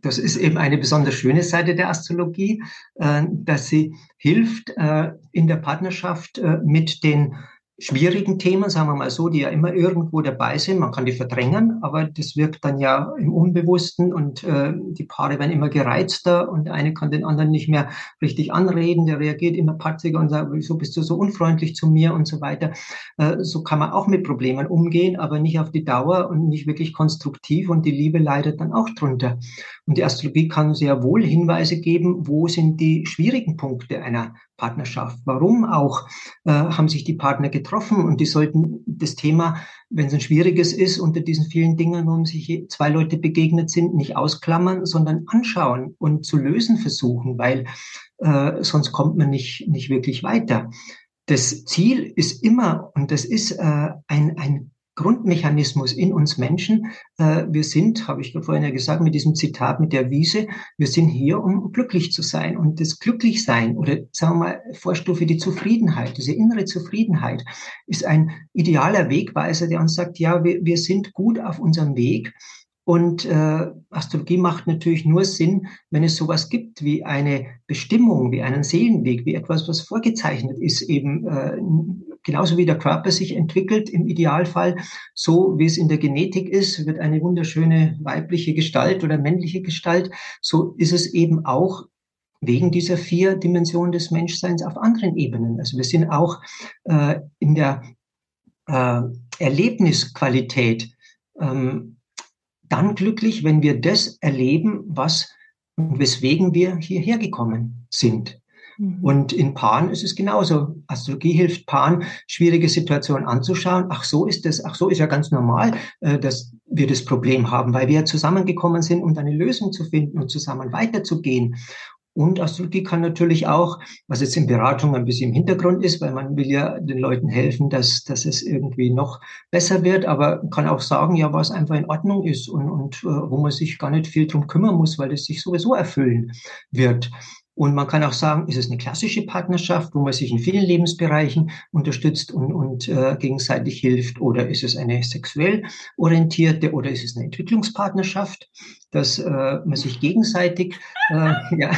S2: das ist eben eine besonders schöne Seite der Astrologie, äh, dass sie hilft, äh, in der Partnerschaft äh, mit den schwierigen Themen, sagen wir mal so, die ja immer irgendwo dabei sind. Man kann die verdrängen, aber das wirkt dann ja im Unbewussten und äh, die Paare werden immer gereizter und der eine kann den anderen nicht mehr richtig anreden, der reagiert immer patziger und sagt, wieso bist du so unfreundlich zu mir und so weiter. Äh, so kann man auch mit Problemen umgehen, aber nicht auf die Dauer und nicht wirklich konstruktiv und die Liebe leidet dann auch drunter. Und die Astrologie kann sehr wohl Hinweise geben, wo sind die schwierigen Punkte einer Partnerschaft. Warum auch äh, haben sich die Partner getroffen und die sollten das Thema, wenn es ein schwieriges ist, unter diesen vielen Dingen, warum sich zwei Leute begegnet sind, nicht ausklammern, sondern anschauen und zu lösen versuchen, weil äh, sonst kommt man nicht, nicht wirklich weiter. Das Ziel ist immer, und das ist äh, ein, ein Grundmechanismus in uns Menschen. Äh, wir sind, habe ich vorhin ja gesagt, mit diesem Zitat mit der Wiese, wir sind hier, um glücklich zu sein. Und das Glücklichsein oder sagen wir mal Vorstufe die Zufriedenheit, diese innere Zufriedenheit ist ein idealer Wegweiser, der uns sagt, ja, wir, wir sind gut auf unserem Weg. Und äh, Astrologie macht natürlich nur Sinn, wenn es sowas gibt wie eine Bestimmung, wie einen Seelenweg, wie etwas, was vorgezeichnet ist, eben äh, genauso wie der Körper sich entwickelt im Idealfall, so wie es in der Genetik ist, wird eine wunderschöne weibliche Gestalt oder männliche Gestalt, so ist es eben auch wegen dieser vier Dimensionen des Menschseins auf anderen Ebenen. Also wir sind auch äh, in der äh, Erlebnisqualität ähm, dann glücklich, wenn wir das erleben, was weswegen wir hierher gekommen sind. Mhm. Und in Paaren ist es genauso. Astrologie hilft Paaren, schwierige Situationen anzuschauen. Ach, so ist das. Ach, so ist ja ganz normal, äh, dass wir das Problem haben, weil wir zusammengekommen sind, um eine Lösung zu finden und zusammen weiterzugehen. Und Astrologie kann natürlich auch, was jetzt in Beratung ein bisschen im Hintergrund ist, weil man will ja den Leuten helfen, dass, dass es irgendwie noch besser wird, aber kann auch sagen, ja, was einfach in Ordnung ist und, und äh, wo man sich gar nicht viel drum kümmern muss, weil es sich sowieso erfüllen wird. Und man kann auch sagen, ist es eine klassische Partnerschaft, wo man sich in vielen Lebensbereichen unterstützt und, und äh, gegenseitig hilft, oder ist es eine sexuell orientierte, oder ist es eine Entwicklungspartnerschaft, dass äh, man sich gegenseitig äh, ja,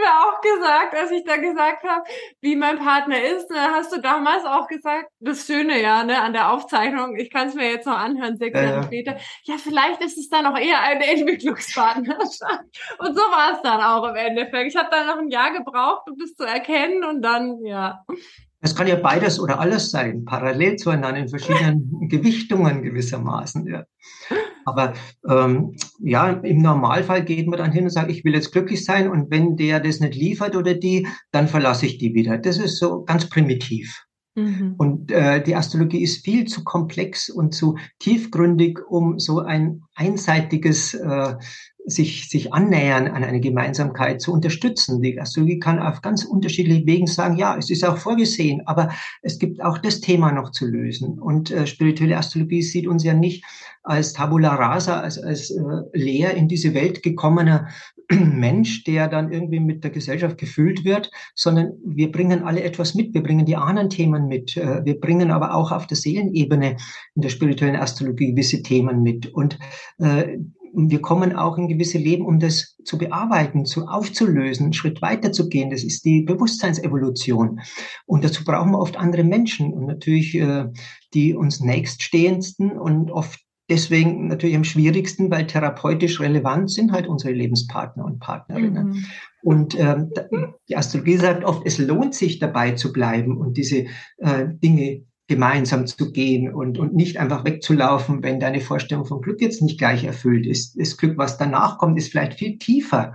S1: mir auch gesagt, als ich da gesagt habe, wie mein Partner ist. Da hast du damals auch gesagt, das Schöne ja, ne, an der Aufzeichnung, ich kann es mir jetzt noch anhören, sechs Jahre ja. später. Ja, vielleicht ist es dann auch eher eine Entwicklungspartnerschaft. Und so war es dann auch im Endeffekt. Ich habe dann noch ein Jahr gebraucht, um das zu erkennen und dann, ja.
S2: Es kann ja beides oder alles sein, parallel zueinander in verschiedenen Gewichtungen gewissermaßen. Ja. Aber ähm, ja, im Normalfall geht man dann hin und sagt, ich will jetzt glücklich sein und wenn der das nicht liefert oder die, dann verlasse ich die wieder. Das ist so ganz primitiv. Mhm. Und äh, die Astrologie ist viel zu komplex und zu tiefgründig, um so ein einseitiges äh, sich, sich annähern an eine Gemeinsamkeit zu unterstützen. Die Astrologie kann auf ganz unterschiedlichen Wegen sagen, ja, es ist auch vorgesehen, aber es gibt auch das Thema noch zu lösen. Und äh, spirituelle Astrologie sieht uns ja nicht als Tabula Rasa, als, als äh, leer in diese Welt gekommener Mensch, der dann irgendwie mit der Gesellschaft gefüllt wird, sondern wir bringen alle etwas mit. Wir bringen die Ahnenthemen mit. Äh, wir bringen aber auch auf der Seelenebene in der spirituellen Astrologie gewisse Themen mit. Und äh, wir kommen auch in gewisse Leben, um das zu bearbeiten, zu aufzulösen, einen Schritt weiter zu gehen. Das ist die Bewusstseinsevolution. Und dazu brauchen wir oft andere Menschen und natürlich äh, die uns nächststehendsten und oft deswegen natürlich am schwierigsten, weil therapeutisch relevant sind halt unsere Lebenspartner und Partnerinnen. Mhm. Und ähm, die Astrologie sagt oft, es lohnt sich dabei zu bleiben und diese äh, Dinge gemeinsam zu gehen und, und nicht einfach wegzulaufen, wenn deine Vorstellung von Glück jetzt nicht gleich erfüllt ist. Das Glück, was danach kommt, ist vielleicht viel tiefer.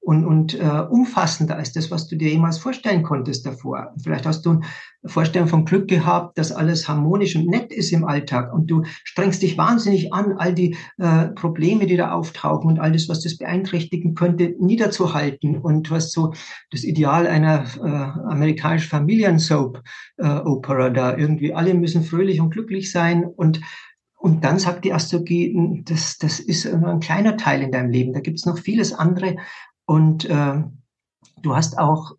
S2: Und, und äh, umfassender als das, was du dir jemals vorstellen konntest davor. Vielleicht hast du eine Vorstellung von Glück gehabt, dass alles harmonisch und nett ist im Alltag und du strengst dich wahnsinnig an, all die äh, Probleme, die da auftauchen und alles, was das beeinträchtigen könnte, niederzuhalten und du hast so das Ideal einer äh, amerikanischen Familiensoap-Opera äh, da irgendwie. Alle müssen fröhlich und glücklich sein und und dann sagt die Astrologie, das, das ist nur ein kleiner Teil in deinem Leben. Da gibt es noch vieles andere, und äh, du hast auch,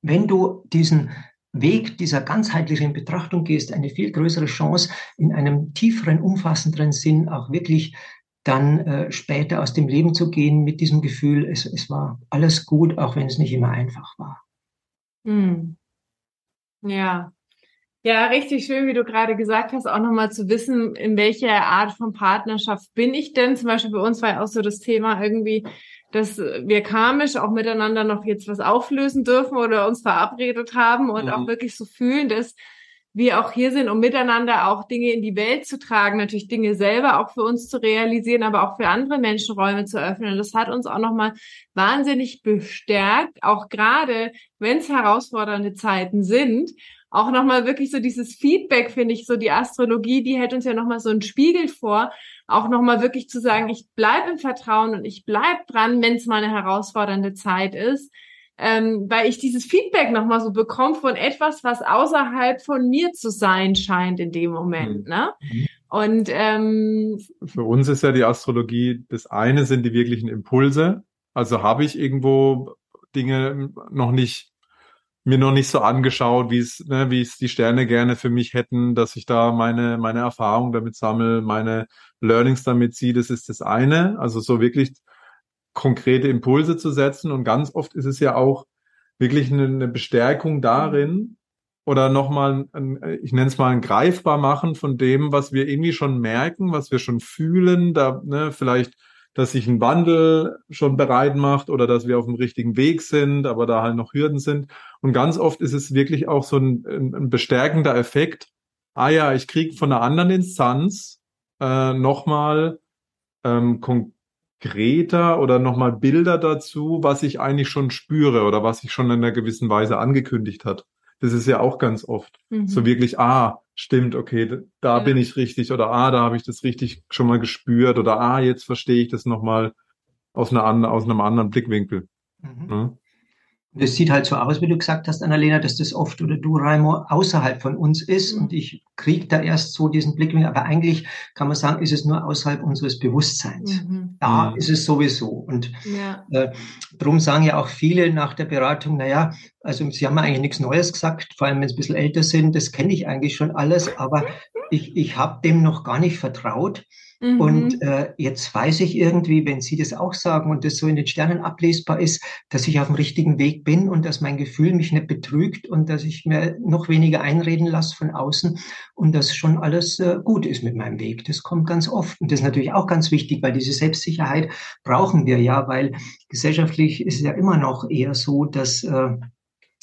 S2: wenn du diesen Weg dieser ganzheitlichen Betrachtung gehst, eine viel größere Chance, in einem tieferen, umfassenderen Sinn auch wirklich dann äh, später aus dem Leben zu gehen mit diesem Gefühl, es, es war alles gut, auch wenn es nicht immer einfach war.
S1: Hm. Ja. Ja, richtig schön, wie du gerade gesagt hast, auch nochmal zu wissen, in welcher Art von Partnerschaft bin ich denn? Zum Beispiel bei uns war ja auch so das Thema irgendwie, dass wir karmisch auch miteinander noch jetzt was auflösen dürfen oder uns verabredet haben und mhm. auch wirklich so fühlen, dass wir auch hier sind, um miteinander auch Dinge in die Welt zu tragen, natürlich Dinge selber auch für uns zu realisieren, aber auch für andere Menschen Räume zu öffnen. Das hat uns auch nochmal wahnsinnig bestärkt, auch gerade wenn es herausfordernde Zeiten sind, auch nochmal wirklich so dieses Feedback, finde ich, so die Astrologie, die hält uns ja nochmal so einen Spiegel vor, auch nochmal wirklich zu sagen, ich bleibe im Vertrauen und ich bleib dran, wenn es mal eine herausfordernde Zeit ist. Ähm, weil ich dieses Feedback nochmal so bekomme von etwas, was außerhalb von mir zu sein scheint in dem Moment. Mhm. Ne? Mhm. Und ähm,
S3: für uns ist ja die Astrologie, das eine sind die wirklichen Impulse. Also habe ich irgendwo Dinge noch nicht mir noch nicht so angeschaut, wie es, ne, wie es die Sterne gerne für mich hätten, dass ich da meine, meine Erfahrung damit sammle, meine Learnings damit ziehe. Das ist das eine. Also so wirklich konkrete Impulse zu setzen. Und ganz oft ist es ja auch wirklich eine, Bestärkung darin oder nochmal, ich nenne es mal ein greifbar machen von dem, was wir irgendwie schon merken, was wir schon fühlen, da ne, vielleicht dass sich ein Wandel schon bereit macht oder dass wir auf dem richtigen Weg sind, aber da halt noch Hürden sind. Und ganz oft ist es wirklich auch so ein, ein bestärkender Effekt. Ah ja, ich kriege von einer anderen Instanz äh, nochmal ähm, konkreter oder nochmal Bilder dazu, was ich eigentlich schon spüre oder was sich schon in einer gewissen Weise angekündigt hat. Das ist ja auch ganz oft. Mhm. So wirklich, ah, stimmt, okay, da ja. bin ich richtig oder ah, da habe ich das richtig schon mal gespürt oder ah, jetzt verstehe ich das nochmal aus, einer, aus einem anderen Blickwinkel. Mhm.
S2: Ja? Das sieht halt so aus, wie du gesagt hast, Annalena, dass das oft oder du, Raimo, außerhalb von uns ist. Mhm. Und ich kriege da erst so diesen Blickwinkel. Aber eigentlich kann man sagen, ist es nur außerhalb unseres Bewusstseins. Mhm. Da mhm. ist es sowieso. Und ja. äh, darum sagen ja auch viele nach der Beratung, naja, also sie haben eigentlich nichts Neues gesagt, vor allem wenn sie ein bisschen älter sind, das kenne ich eigentlich schon alles, aber ich, ich habe dem noch gar nicht vertraut. Mhm. Und äh, jetzt weiß ich irgendwie, wenn Sie das auch sagen und das so in den Sternen ablesbar ist, dass ich auf dem richtigen Weg bin und dass mein Gefühl mich nicht betrügt und dass ich mir noch weniger einreden lasse von außen und dass schon alles äh, gut ist mit meinem Weg. Das kommt ganz oft. Und das ist natürlich auch ganz wichtig, weil diese Selbstsicherheit brauchen wir ja, weil gesellschaftlich ist es ja immer noch eher so, dass äh,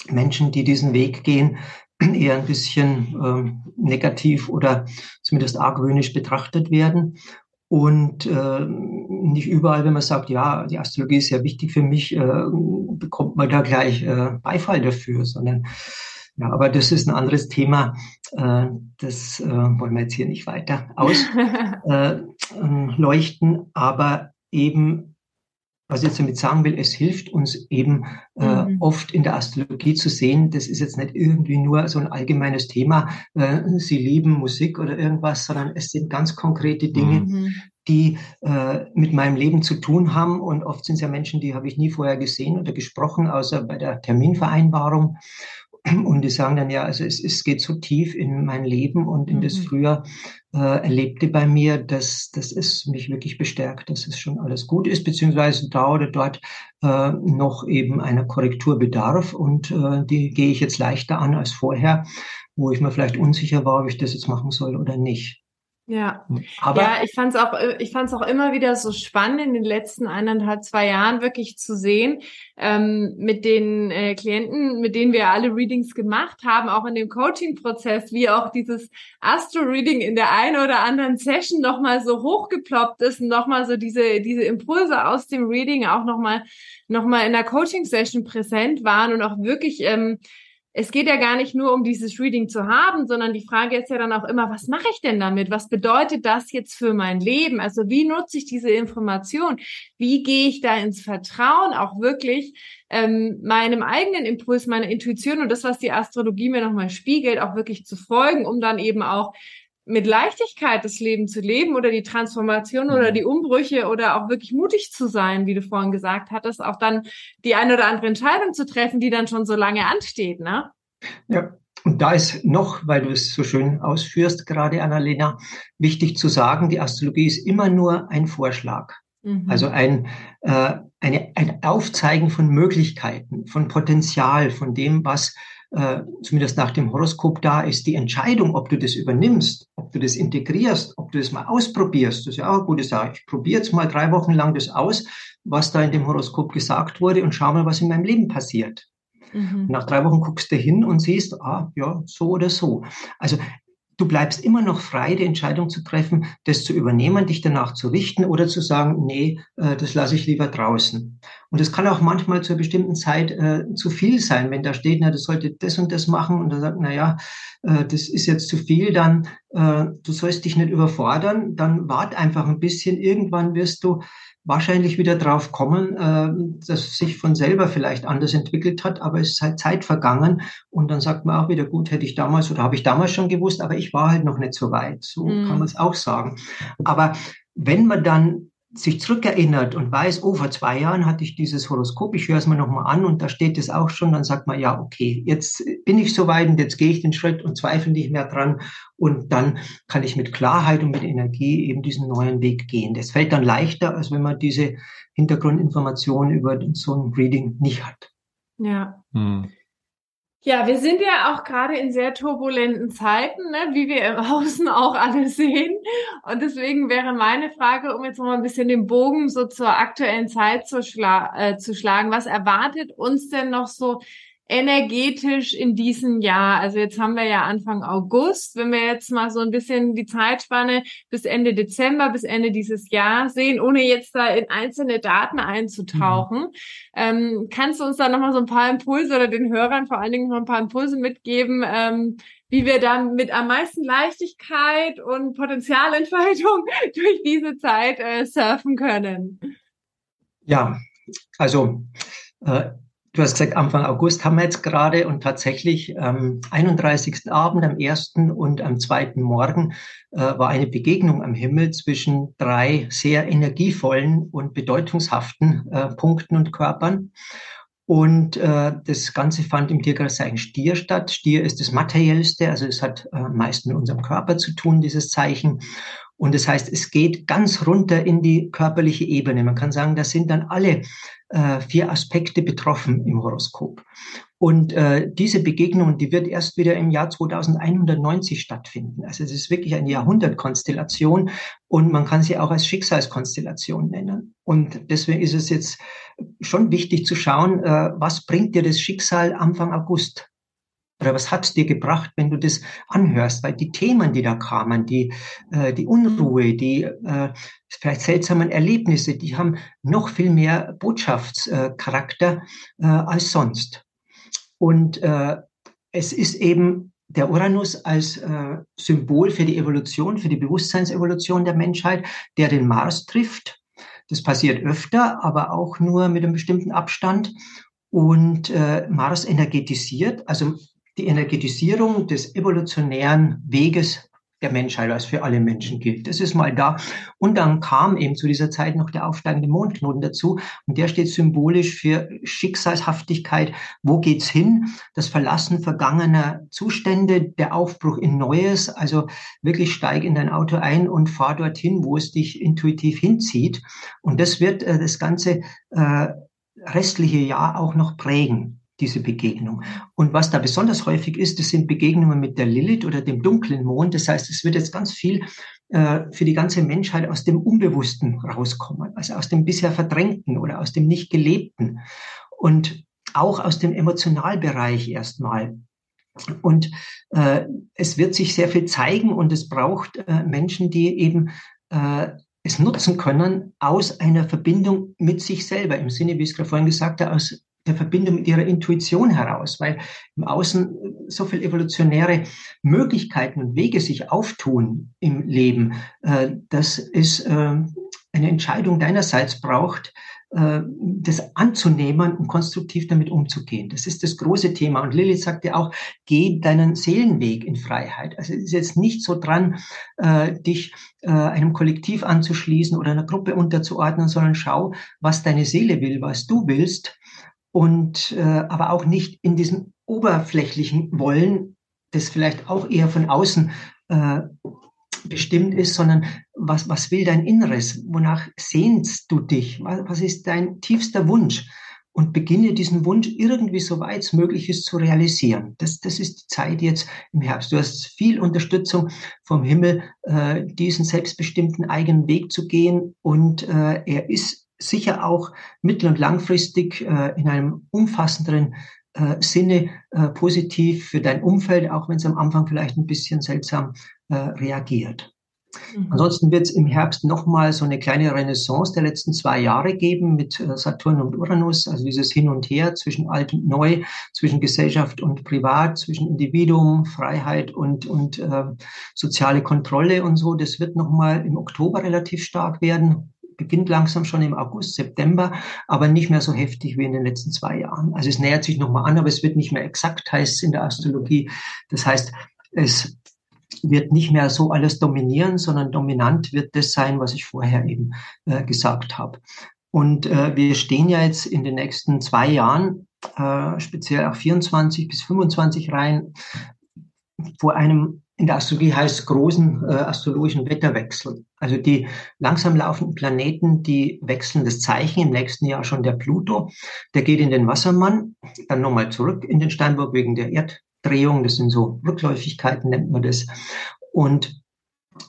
S2: Menschen, die diesen Weg gehen, eher ein bisschen ähm, negativ oder zumindest argwöhnisch betrachtet werden. Und äh, nicht überall, wenn man sagt, ja, die Astrologie ist ja wichtig für mich, äh, bekommt man da gleich äh, Beifall dafür, sondern ja, aber das ist ein anderes Thema. Äh, das äh, wollen wir jetzt hier nicht weiter ausleuchten. Äh, aber eben was ich jetzt damit sagen will, es hilft uns eben äh, mhm. oft in der Astrologie zu sehen, das ist jetzt nicht irgendwie nur so ein allgemeines Thema, äh, sie lieben Musik oder irgendwas, sondern es sind ganz konkrete Dinge, mhm. die äh, mit meinem Leben zu tun haben. Und oft sind es ja Menschen, die habe ich nie vorher gesehen oder gesprochen, außer bei der Terminvereinbarung. Und die sagen dann, ja, also es, es geht so tief in mein Leben und in mhm. das früher äh, Erlebte bei mir, dass, dass es mich wirklich bestärkt, dass es schon alles gut ist, beziehungsweise da oder dort äh, noch eben einer Korrektur bedarf. Und äh, die gehe ich jetzt leichter an als vorher, wo ich mir vielleicht unsicher war, ob ich das jetzt machen soll oder nicht.
S1: Ja, aber ja, ich fand es auch, ich fand es auch immer wieder so spannend in den letzten eineinhalb, zwei Jahren wirklich zu sehen, ähm, mit den äh, Klienten, mit denen wir alle Readings gemacht haben, auch in dem Coaching-Prozess, wie auch dieses Astro-Reading in der einen oder anderen Session nochmal so hochgeploppt ist und nochmal so diese, diese Impulse aus dem Reading auch nochmal, nochmal in der Coaching-Session präsent waren und auch wirklich, ähm, es geht ja gar nicht nur um dieses Reading zu haben, sondern die Frage ist ja dann auch immer, was mache ich denn damit? Was bedeutet das jetzt für mein Leben? Also wie nutze ich diese Information? Wie gehe ich da ins Vertrauen, auch wirklich ähm, meinem eigenen Impuls, meiner Intuition und das, was die Astrologie mir nochmal spiegelt, auch wirklich zu folgen, um dann eben auch mit Leichtigkeit das Leben zu leben oder die Transformation oder mhm. die Umbrüche oder auch wirklich mutig zu sein, wie du vorhin gesagt hattest, auch dann die eine oder andere Entscheidung zu treffen, die dann schon so lange ansteht, ne?
S2: Ja. Und da ist noch, weil du es so schön ausführst, gerade Annalena, wichtig zu sagen, die Astrologie ist immer nur ein Vorschlag. Mhm. Also ein, äh, eine, ein Aufzeigen von Möglichkeiten, von Potenzial, von dem, was äh, zumindest nach dem Horoskop da ist, die Entscheidung, ob du das übernimmst, ob du das integrierst, ob du das mal ausprobierst. Das ist ja auch eine gute Sache. Ich probiere jetzt mal drei Wochen lang das aus, was da in dem Horoskop gesagt wurde und schau mal, was in meinem Leben passiert. Mhm. Nach drei Wochen guckst du hin und siehst, ah, ja, so oder so. Also du bleibst immer noch frei, die Entscheidung zu treffen, das zu übernehmen, dich danach zu richten oder zu sagen, nee, äh, das lasse ich lieber draußen. Und es kann auch manchmal zu einer bestimmten Zeit äh, zu viel sein, wenn da steht, na, du solltest das und das machen und dann sagt, na ja, äh, das ist jetzt zu viel, dann äh, du sollst dich nicht überfordern, dann wart einfach ein bisschen, irgendwann wirst du wahrscheinlich wieder drauf kommen, äh, dass sich von selber vielleicht anders entwickelt hat, aber es ist halt Zeit vergangen und dann sagt man auch wieder, gut, hätte ich damals oder habe ich damals schon gewusst, aber ich war halt noch nicht so weit. So mhm. kann man es auch sagen. Aber wenn man dann sich zurückerinnert und weiß, oh, vor zwei Jahren hatte ich dieses Horoskop, ich höre es mir nochmal an und da steht es auch schon, dann sagt man, ja, okay, jetzt bin ich so weit und jetzt gehe ich den Schritt und zweifle nicht mehr dran und dann kann ich mit Klarheit und mit Energie eben diesen neuen Weg gehen. Das fällt dann leichter, als wenn man diese Hintergrundinformationen über so ein Reading nicht hat.
S1: Ja. Hm. Ja, wir sind ja auch gerade in sehr turbulenten Zeiten, ne, wie wir im Außen auch alle sehen. Und deswegen wäre meine Frage, um jetzt mal ein bisschen den Bogen so zur aktuellen Zeit zu, schla äh, zu schlagen, was erwartet uns denn noch so energetisch in diesem Jahr? Also jetzt haben wir ja Anfang August. Wenn wir jetzt mal so ein bisschen die Zeitspanne bis Ende Dezember, bis Ende dieses Jahr sehen, ohne jetzt da in einzelne Daten einzutauchen, mhm. ähm, kannst du uns da nochmal so ein paar Impulse oder den Hörern vor allen Dingen noch ein paar Impulse mitgeben, ähm, wie wir dann mit am meisten Leichtigkeit und Potenzialentfaltung durch diese Zeit äh, surfen können?
S2: Ja, also äh, Du hast gesagt, Anfang August haben wir jetzt gerade und tatsächlich am 31. Abend, am 1. und am 2. Morgen äh, war eine Begegnung am Himmel zwischen drei sehr energievollen und bedeutungshaften äh, Punkten und Körpern. Und äh, das Ganze fand im Tierkreiszeichen Stier statt. Stier ist das Materiellste, also es hat äh, meist mit unserem Körper zu tun, dieses Zeichen. Und das heißt, es geht ganz runter in die körperliche Ebene. Man kann sagen, da sind dann alle äh, vier Aspekte betroffen im Horoskop. Und äh, diese Begegnung, die wird erst wieder im Jahr 2190 stattfinden. Also es ist wirklich eine Jahrhundertkonstellation und man kann sie auch als Schicksalskonstellation nennen. Und deswegen ist es jetzt schon wichtig zu schauen, äh, was bringt dir das Schicksal Anfang August? Oder was hat dir gebracht, wenn du das anhörst? Weil die Themen, die da kamen, die, äh, die Unruhe, die äh, vielleicht seltsamen Erlebnisse, die haben noch viel mehr Botschaftscharakter äh, als sonst. Und äh, es ist eben der Uranus als äh, Symbol für die Evolution, für die Bewusstseinsevolution der Menschheit, der den Mars trifft. Das passiert öfter, aber auch nur mit einem bestimmten Abstand. Und äh, Mars energetisiert, also die Energetisierung des evolutionären Weges der Menschheit, was für alle Menschen gilt. Das ist mal da. Und dann kam eben zu dieser Zeit noch der aufsteigende Mondknoten dazu. Und der steht symbolisch für Schicksalshaftigkeit. Wo geht's hin? Das Verlassen vergangener Zustände, der Aufbruch in Neues. Also wirklich steig in dein Auto ein und fahr dorthin, wo es dich intuitiv hinzieht. Und das wird äh, das ganze äh, restliche Jahr auch noch prägen diese Begegnung. Und was da besonders häufig ist, das sind Begegnungen mit der Lilith oder dem dunklen Mond. Das heißt, es wird jetzt ganz viel äh, für die ganze Menschheit aus dem Unbewussten rauskommen, also aus dem bisher Verdrängten oder aus dem nicht Gelebten und auch aus dem Emotionalbereich erstmal. Und äh, es wird sich sehr viel zeigen und es braucht äh, Menschen, die eben äh, es nutzen können aus einer Verbindung mit sich selber, im Sinne, wie ich es gerade vorhin gesagt habe, aus der Verbindung mit ihrer Intuition heraus, weil im Außen so viel evolutionäre Möglichkeiten und Wege sich auftun im Leben, äh, dass es äh, eine Entscheidung deinerseits braucht, äh, das anzunehmen und konstruktiv damit umzugehen. Das ist das große Thema. Und Lilith sagte auch, geh deinen Seelenweg in Freiheit. Also es ist jetzt nicht so dran, dich einem Kollektiv anzuschließen oder einer Gruppe unterzuordnen, sondern schau, was deine Seele will, was du willst. Und aber auch nicht in diesem oberflächlichen Wollen, das vielleicht auch eher von außen bestimmt ist, sondern was, was will dein Inneres? Wonach sehnst du dich? Was, was ist dein tiefster Wunsch? Und beginne diesen Wunsch irgendwie so weit es möglich ist zu realisieren. Das, das ist die Zeit jetzt im Herbst. Du hast viel Unterstützung vom Himmel, äh, diesen selbstbestimmten eigenen Weg zu gehen. Und äh, er ist sicher auch mittel- und langfristig äh, in einem umfassenderen äh, Sinne äh, positiv für dein Umfeld, auch wenn es am Anfang vielleicht ein bisschen seltsam äh, reagiert. Mhm. Ansonsten wird es im Herbst nochmal so eine kleine Renaissance der letzten zwei Jahre geben mit äh, Saturn und Uranus, also dieses Hin und Her zwischen Alt und Neu, zwischen Gesellschaft und Privat, zwischen Individuum, Freiheit und, und äh, soziale Kontrolle und so. Das wird nochmal im Oktober relativ stark werden beginnt langsam schon im August, September, aber nicht mehr so heftig wie in den letzten zwei Jahren. Also es nähert sich nochmal an, aber es wird nicht mehr exakt, heißt es in der Astrologie. Das heißt, es wird nicht mehr so alles dominieren, sondern dominant wird das sein, was ich vorher eben äh, gesagt habe. Und äh, wir stehen ja jetzt in den nächsten zwei Jahren, äh, speziell auch 24 bis 25 rein, vor einem in der Astrologie heißt großen äh, astrologischen Wetterwechsel. Also die langsam laufenden Planeten, die wechseln das Zeichen. Im nächsten Jahr schon der Pluto. Der geht in den Wassermann, dann nochmal zurück in den Steinbock wegen der Erddrehung. Das sind so Rückläufigkeiten, nennt man das. Und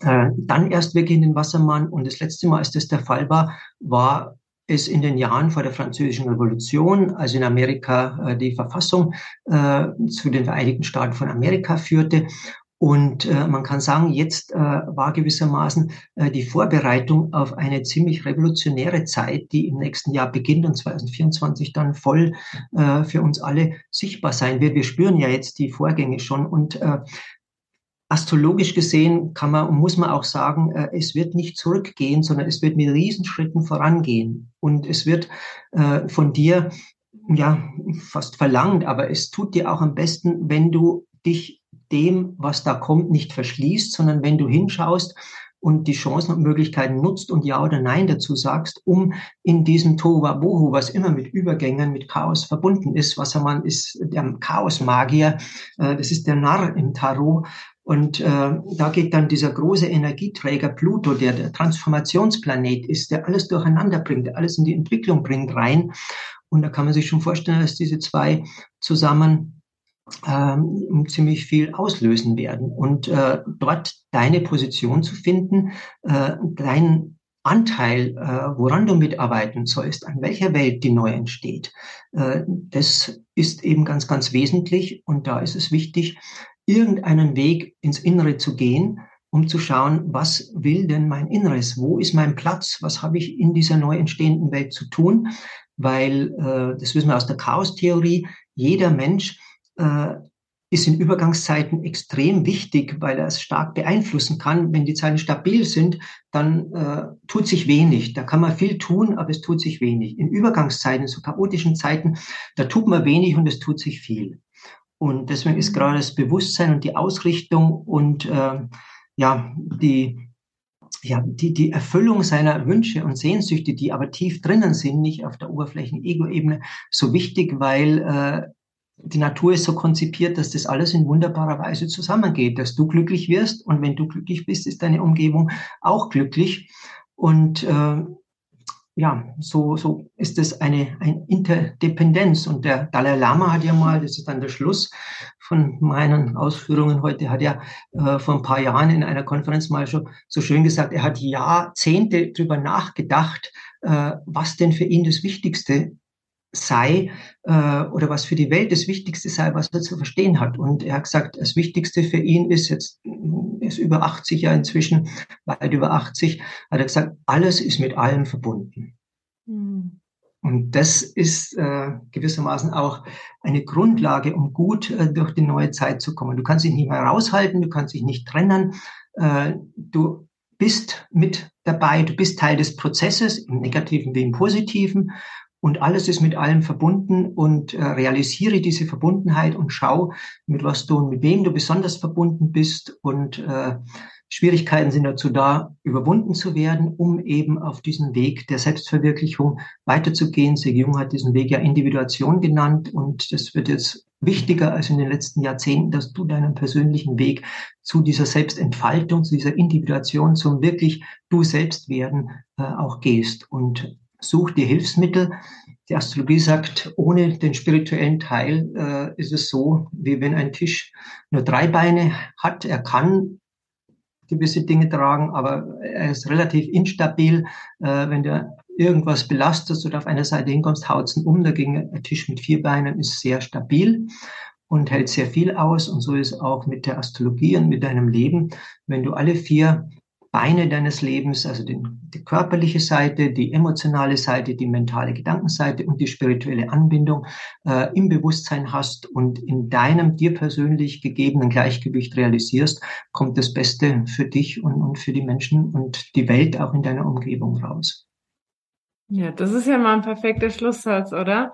S2: äh, dann erst wirklich in den Wassermann. Und das letzte Mal, als das der Fall war, war es in den Jahren vor der Französischen Revolution, als in Amerika äh, die Verfassung äh, zu den Vereinigten Staaten von Amerika führte. Und äh, man kann sagen, jetzt äh, war gewissermaßen äh, die Vorbereitung auf eine ziemlich revolutionäre Zeit, die im nächsten Jahr beginnt und 2024 dann voll äh, für uns alle sichtbar sein wird. Wir spüren ja jetzt die Vorgänge schon und äh, astrologisch gesehen kann man und muss man auch sagen, äh, es wird nicht zurückgehen, sondern es wird mit Riesenschritten vorangehen. Und es wird äh, von dir ja fast verlangt, aber es tut dir auch am besten, wenn du dich dem, was da kommt, nicht verschließt, sondern wenn du hinschaust und die Chancen und Möglichkeiten nutzt und Ja oder Nein dazu sagst, um in diesem Tohuwabohu, was immer mit Übergängen, mit Chaos verbunden ist, Wassermann ist der Chaosmagier, äh, das ist der Narr im Tarot, und äh, da geht dann dieser große Energieträger Pluto, der der Transformationsplanet ist, der alles durcheinander bringt, der alles in die Entwicklung bringt, rein. Und da kann man sich schon vorstellen, dass diese zwei zusammen ähm, ziemlich viel auslösen werden. Und äh, dort deine Position zu finden, äh, dein Anteil, äh, woran du mitarbeiten sollst, an welcher Welt die neu entsteht, äh, das ist eben ganz, ganz wesentlich. Und da ist es wichtig, irgendeinen Weg ins Innere zu gehen, um zu schauen, was will denn mein Inneres? Wo ist mein Platz? Was habe ich in dieser neu entstehenden Welt zu tun? Weil, äh, das wissen wir aus der Chaostheorie, jeder Mensch äh, ist in Übergangszeiten extrem wichtig, weil er es stark beeinflussen kann. Wenn die Zeiten stabil sind, dann äh, tut sich wenig. Da kann man viel tun, aber es tut sich wenig. In Übergangszeiten, so chaotischen Zeiten, da tut man wenig und es tut sich viel. Und deswegen ist gerade das Bewusstsein und die Ausrichtung und äh, ja die ja, die, die Erfüllung seiner Wünsche und Sehnsüchte, die aber tief drinnen sind, nicht auf der Oberflächen-Ego-Ebene, so wichtig, weil äh, die Natur ist so konzipiert, dass das alles in wunderbarer Weise zusammengeht, dass du glücklich wirst und wenn du glücklich bist, ist deine Umgebung auch glücklich. Und äh, ja, so, so ist es eine, eine Interdependenz. Und der Dalai Lama hat ja mal, das ist dann der Schluss von meinen Ausführungen heute, hat ja äh, vor ein paar Jahren in einer Konferenz mal schon so schön gesagt, er hat Jahrzehnte drüber nachgedacht, äh, was denn für ihn das Wichtigste sei äh, oder was für die Welt das Wichtigste sei, was er zu verstehen hat. Und er hat gesagt, das Wichtigste für ihn ist jetzt, ist über 80 ja inzwischen, weit über 80, hat er gesagt, alles ist mit allem verbunden. Mhm. Und das ist äh, gewissermaßen auch eine Grundlage, um gut äh, durch die neue Zeit zu kommen. Du kannst dich nicht mehr raushalten, du kannst dich nicht trennen. Äh, du bist mit dabei, du bist Teil des Prozesses, im negativen wie im positiven und alles ist mit allem verbunden und äh, realisiere diese Verbundenheit und schau, mit was du und mit wem du besonders verbunden bist und äh, Schwierigkeiten sind dazu da, überwunden zu werden, um eben auf diesen Weg der Selbstverwirklichung weiterzugehen. Sig Jung hat diesen Weg ja Individuation genannt und das wird jetzt wichtiger als in den letzten Jahrzehnten, dass du deinen persönlichen Weg zu dieser Selbstentfaltung, zu dieser Individuation, zum wirklich du selbst werden äh, auch gehst. Und such dir Hilfsmittel. Die Astrologie sagt, ohne den spirituellen Teil äh, ist es so, wie wenn ein Tisch nur drei Beine hat. Er kann gewisse Dinge tragen, aber er ist relativ instabil. Äh, wenn du irgendwas belastest oder auf einer Seite hinkommst, haut es um. Dagegen ein Tisch mit vier Beinen ist sehr stabil und hält sehr viel aus. Und so ist auch mit der Astrologie und mit deinem Leben. Wenn du alle vier Beine deines Lebens, also die, die körperliche Seite, die emotionale Seite, die mentale Gedankenseite und die spirituelle Anbindung äh, im Bewusstsein hast und in deinem dir persönlich gegebenen Gleichgewicht realisierst, kommt das Beste für dich und, und für die Menschen und die Welt auch in deiner Umgebung raus.
S1: Ja, das ist ja mal ein perfekter Schlusssatz, oder?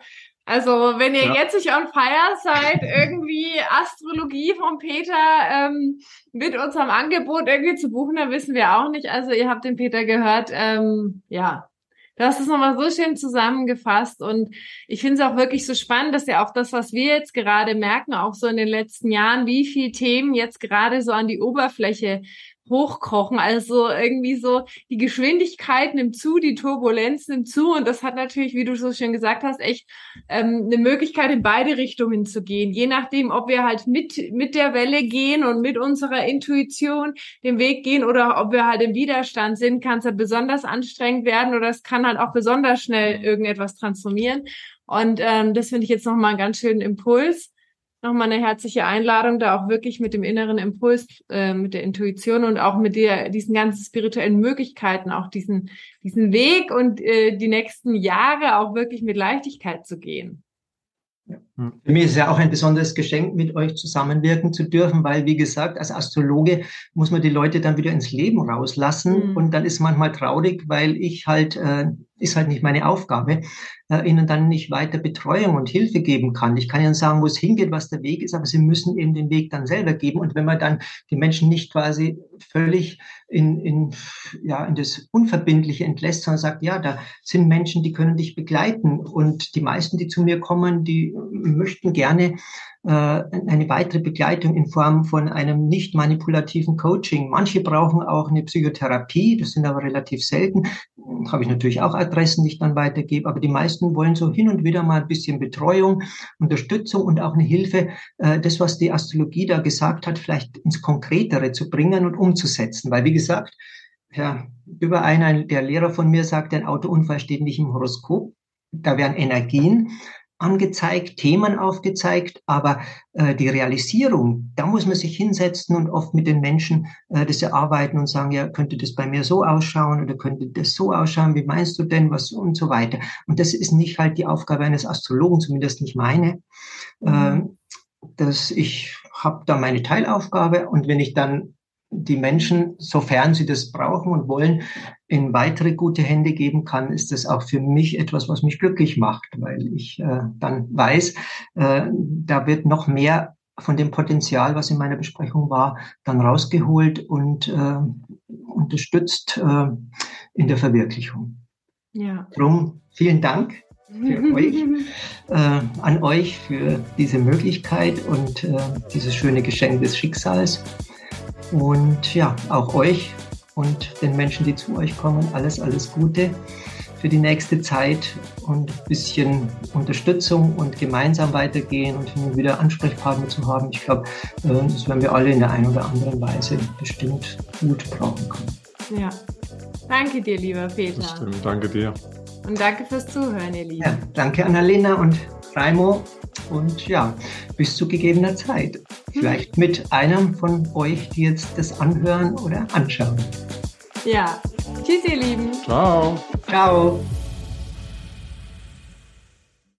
S1: Also, wenn ihr ja. jetzt nicht on fire seid, irgendwie Astrologie von Peter ähm, mit unserem Angebot irgendwie zu buchen, dann wissen wir auch nicht. Also, ihr habt den Peter gehört. Ähm, ja, Du hast es nochmal so schön zusammengefasst und ich finde es auch wirklich so spannend, dass ja auch das, was wir jetzt gerade merken, auch so in den letzten Jahren, wie viel Themen jetzt gerade so an die Oberfläche hochkochen. Also irgendwie so, die Geschwindigkeit nimmt zu, die Turbulenz nimmt zu und das hat natürlich, wie du so schön gesagt hast, echt ähm, eine Möglichkeit in beide Richtungen zu gehen. Je nachdem, ob wir halt mit, mit der Welle gehen und mit unserer Intuition den Weg gehen oder ob wir halt im Widerstand sind, kann es ja besonders anstrengend werden oder es kann halt auch besonders schnell irgendetwas transformieren. Und ähm, das finde ich jetzt nochmal einen ganz schönen Impuls nochmal eine herzliche Einladung, da auch wirklich mit dem inneren Impuls, äh, mit der Intuition und auch mit der, diesen ganzen spirituellen Möglichkeiten, auch diesen, diesen Weg und äh, die nächsten Jahre auch wirklich mit Leichtigkeit zu gehen.
S2: Ja. Für mich ist es ja auch ein besonderes Geschenk, mit euch zusammenwirken zu dürfen, weil, wie gesagt, als Astrologe muss man die Leute dann wieder ins Leben rauslassen. Mhm. Und dann ist manchmal traurig, weil ich halt, äh, ist halt nicht meine Aufgabe, äh, ihnen dann nicht weiter Betreuung und Hilfe geben kann. Ich kann ihnen sagen, wo es hingeht, was der Weg ist, aber sie müssen eben den Weg dann selber geben. Und wenn man dann die Menschen nicht quasi völlig in, in, ja, in das Unverbindliche entlässt, sondern sagt, ja, da sind Menschen, die können dich begleiten. Und die meisten, die zu mir kommen, die möchten gerne eine weitere Begleitung in Form von einem nicht manipulativen Coaching. Manche brauchen auch eine Psychotherapie, das sind aber relativ selten. Habe ich natürlich auch Adressen, die ich dann weitergebe, aber die meisten wollen so hin und wieder mal ein bisschen Betreuung, Unterstützung und auch eine Hilfe, äh, das, was die Astrologie da gesagt hat, vielleicht ins Konkretere zu bringen und umzusetzen. Weil, wie gesagt, ja, über einen, der Lehrer von mir sagt, ein Autounfall steht nicht im Horoskop. Da werden Energien angezeigt, Themen aufgezeigt, aber äh, die Realisierung, da muss man sich hinsetzen und oft mit den Menschen äh, das erarbeiten und sagen, ja, könnte das bei mir so ausschauen oder könnte das so ausschauen, wie meinst du denn, was und so weiter. Und das ist nicht halt die Aufgabe eines Astrologen, zumindest nicht meine. Äh, dass ich habe da meine Teilaufgabe und wenn ich dann die Menschen, sofern sie das brauchen und wollen, in weitere gute Hände geben kann, ist das auch für mich etwas, was mich glücklich macht, weil ich äh, dann weiß, äh, da wird noch mehr von dem Potenzial, was in meiner Besprechung war, dann rausgeholt und äh, unterstützt äh, in der Verwirklichung. Ja. Drum vielen Dank für euch, äh, an euch für diese Möglichkeit und äh, dieses schöne Geschenk des Schicksals. Und ja, auch euch und den Menschen, die zu euch kommen, alles, alles Gute. für die nächste Zeit und ein bisschen Unterstützung und gemeinsam weitergehen und wieder Ansprechpartner zu haben. Ich glaube, äh, das werden wir alle in der einen oder anderen Weise bestimmt gut brauchen können.
S1: Ja. Danke dir, lieber Peter. Das
S3: stimmt. Danke dir.
S1: Und danke fürs Zuhören, ihr Lieben. Ja,
S2: danke, Annalena und Raimo. Und ja, bis zu gegebener Zeit. Vielleicht mit einem von euch, die jetzt das anhören oder anschauen.
S1: Ja. Tschüss, ihr Lieben.
S3: Ciao.
S2: Ciao.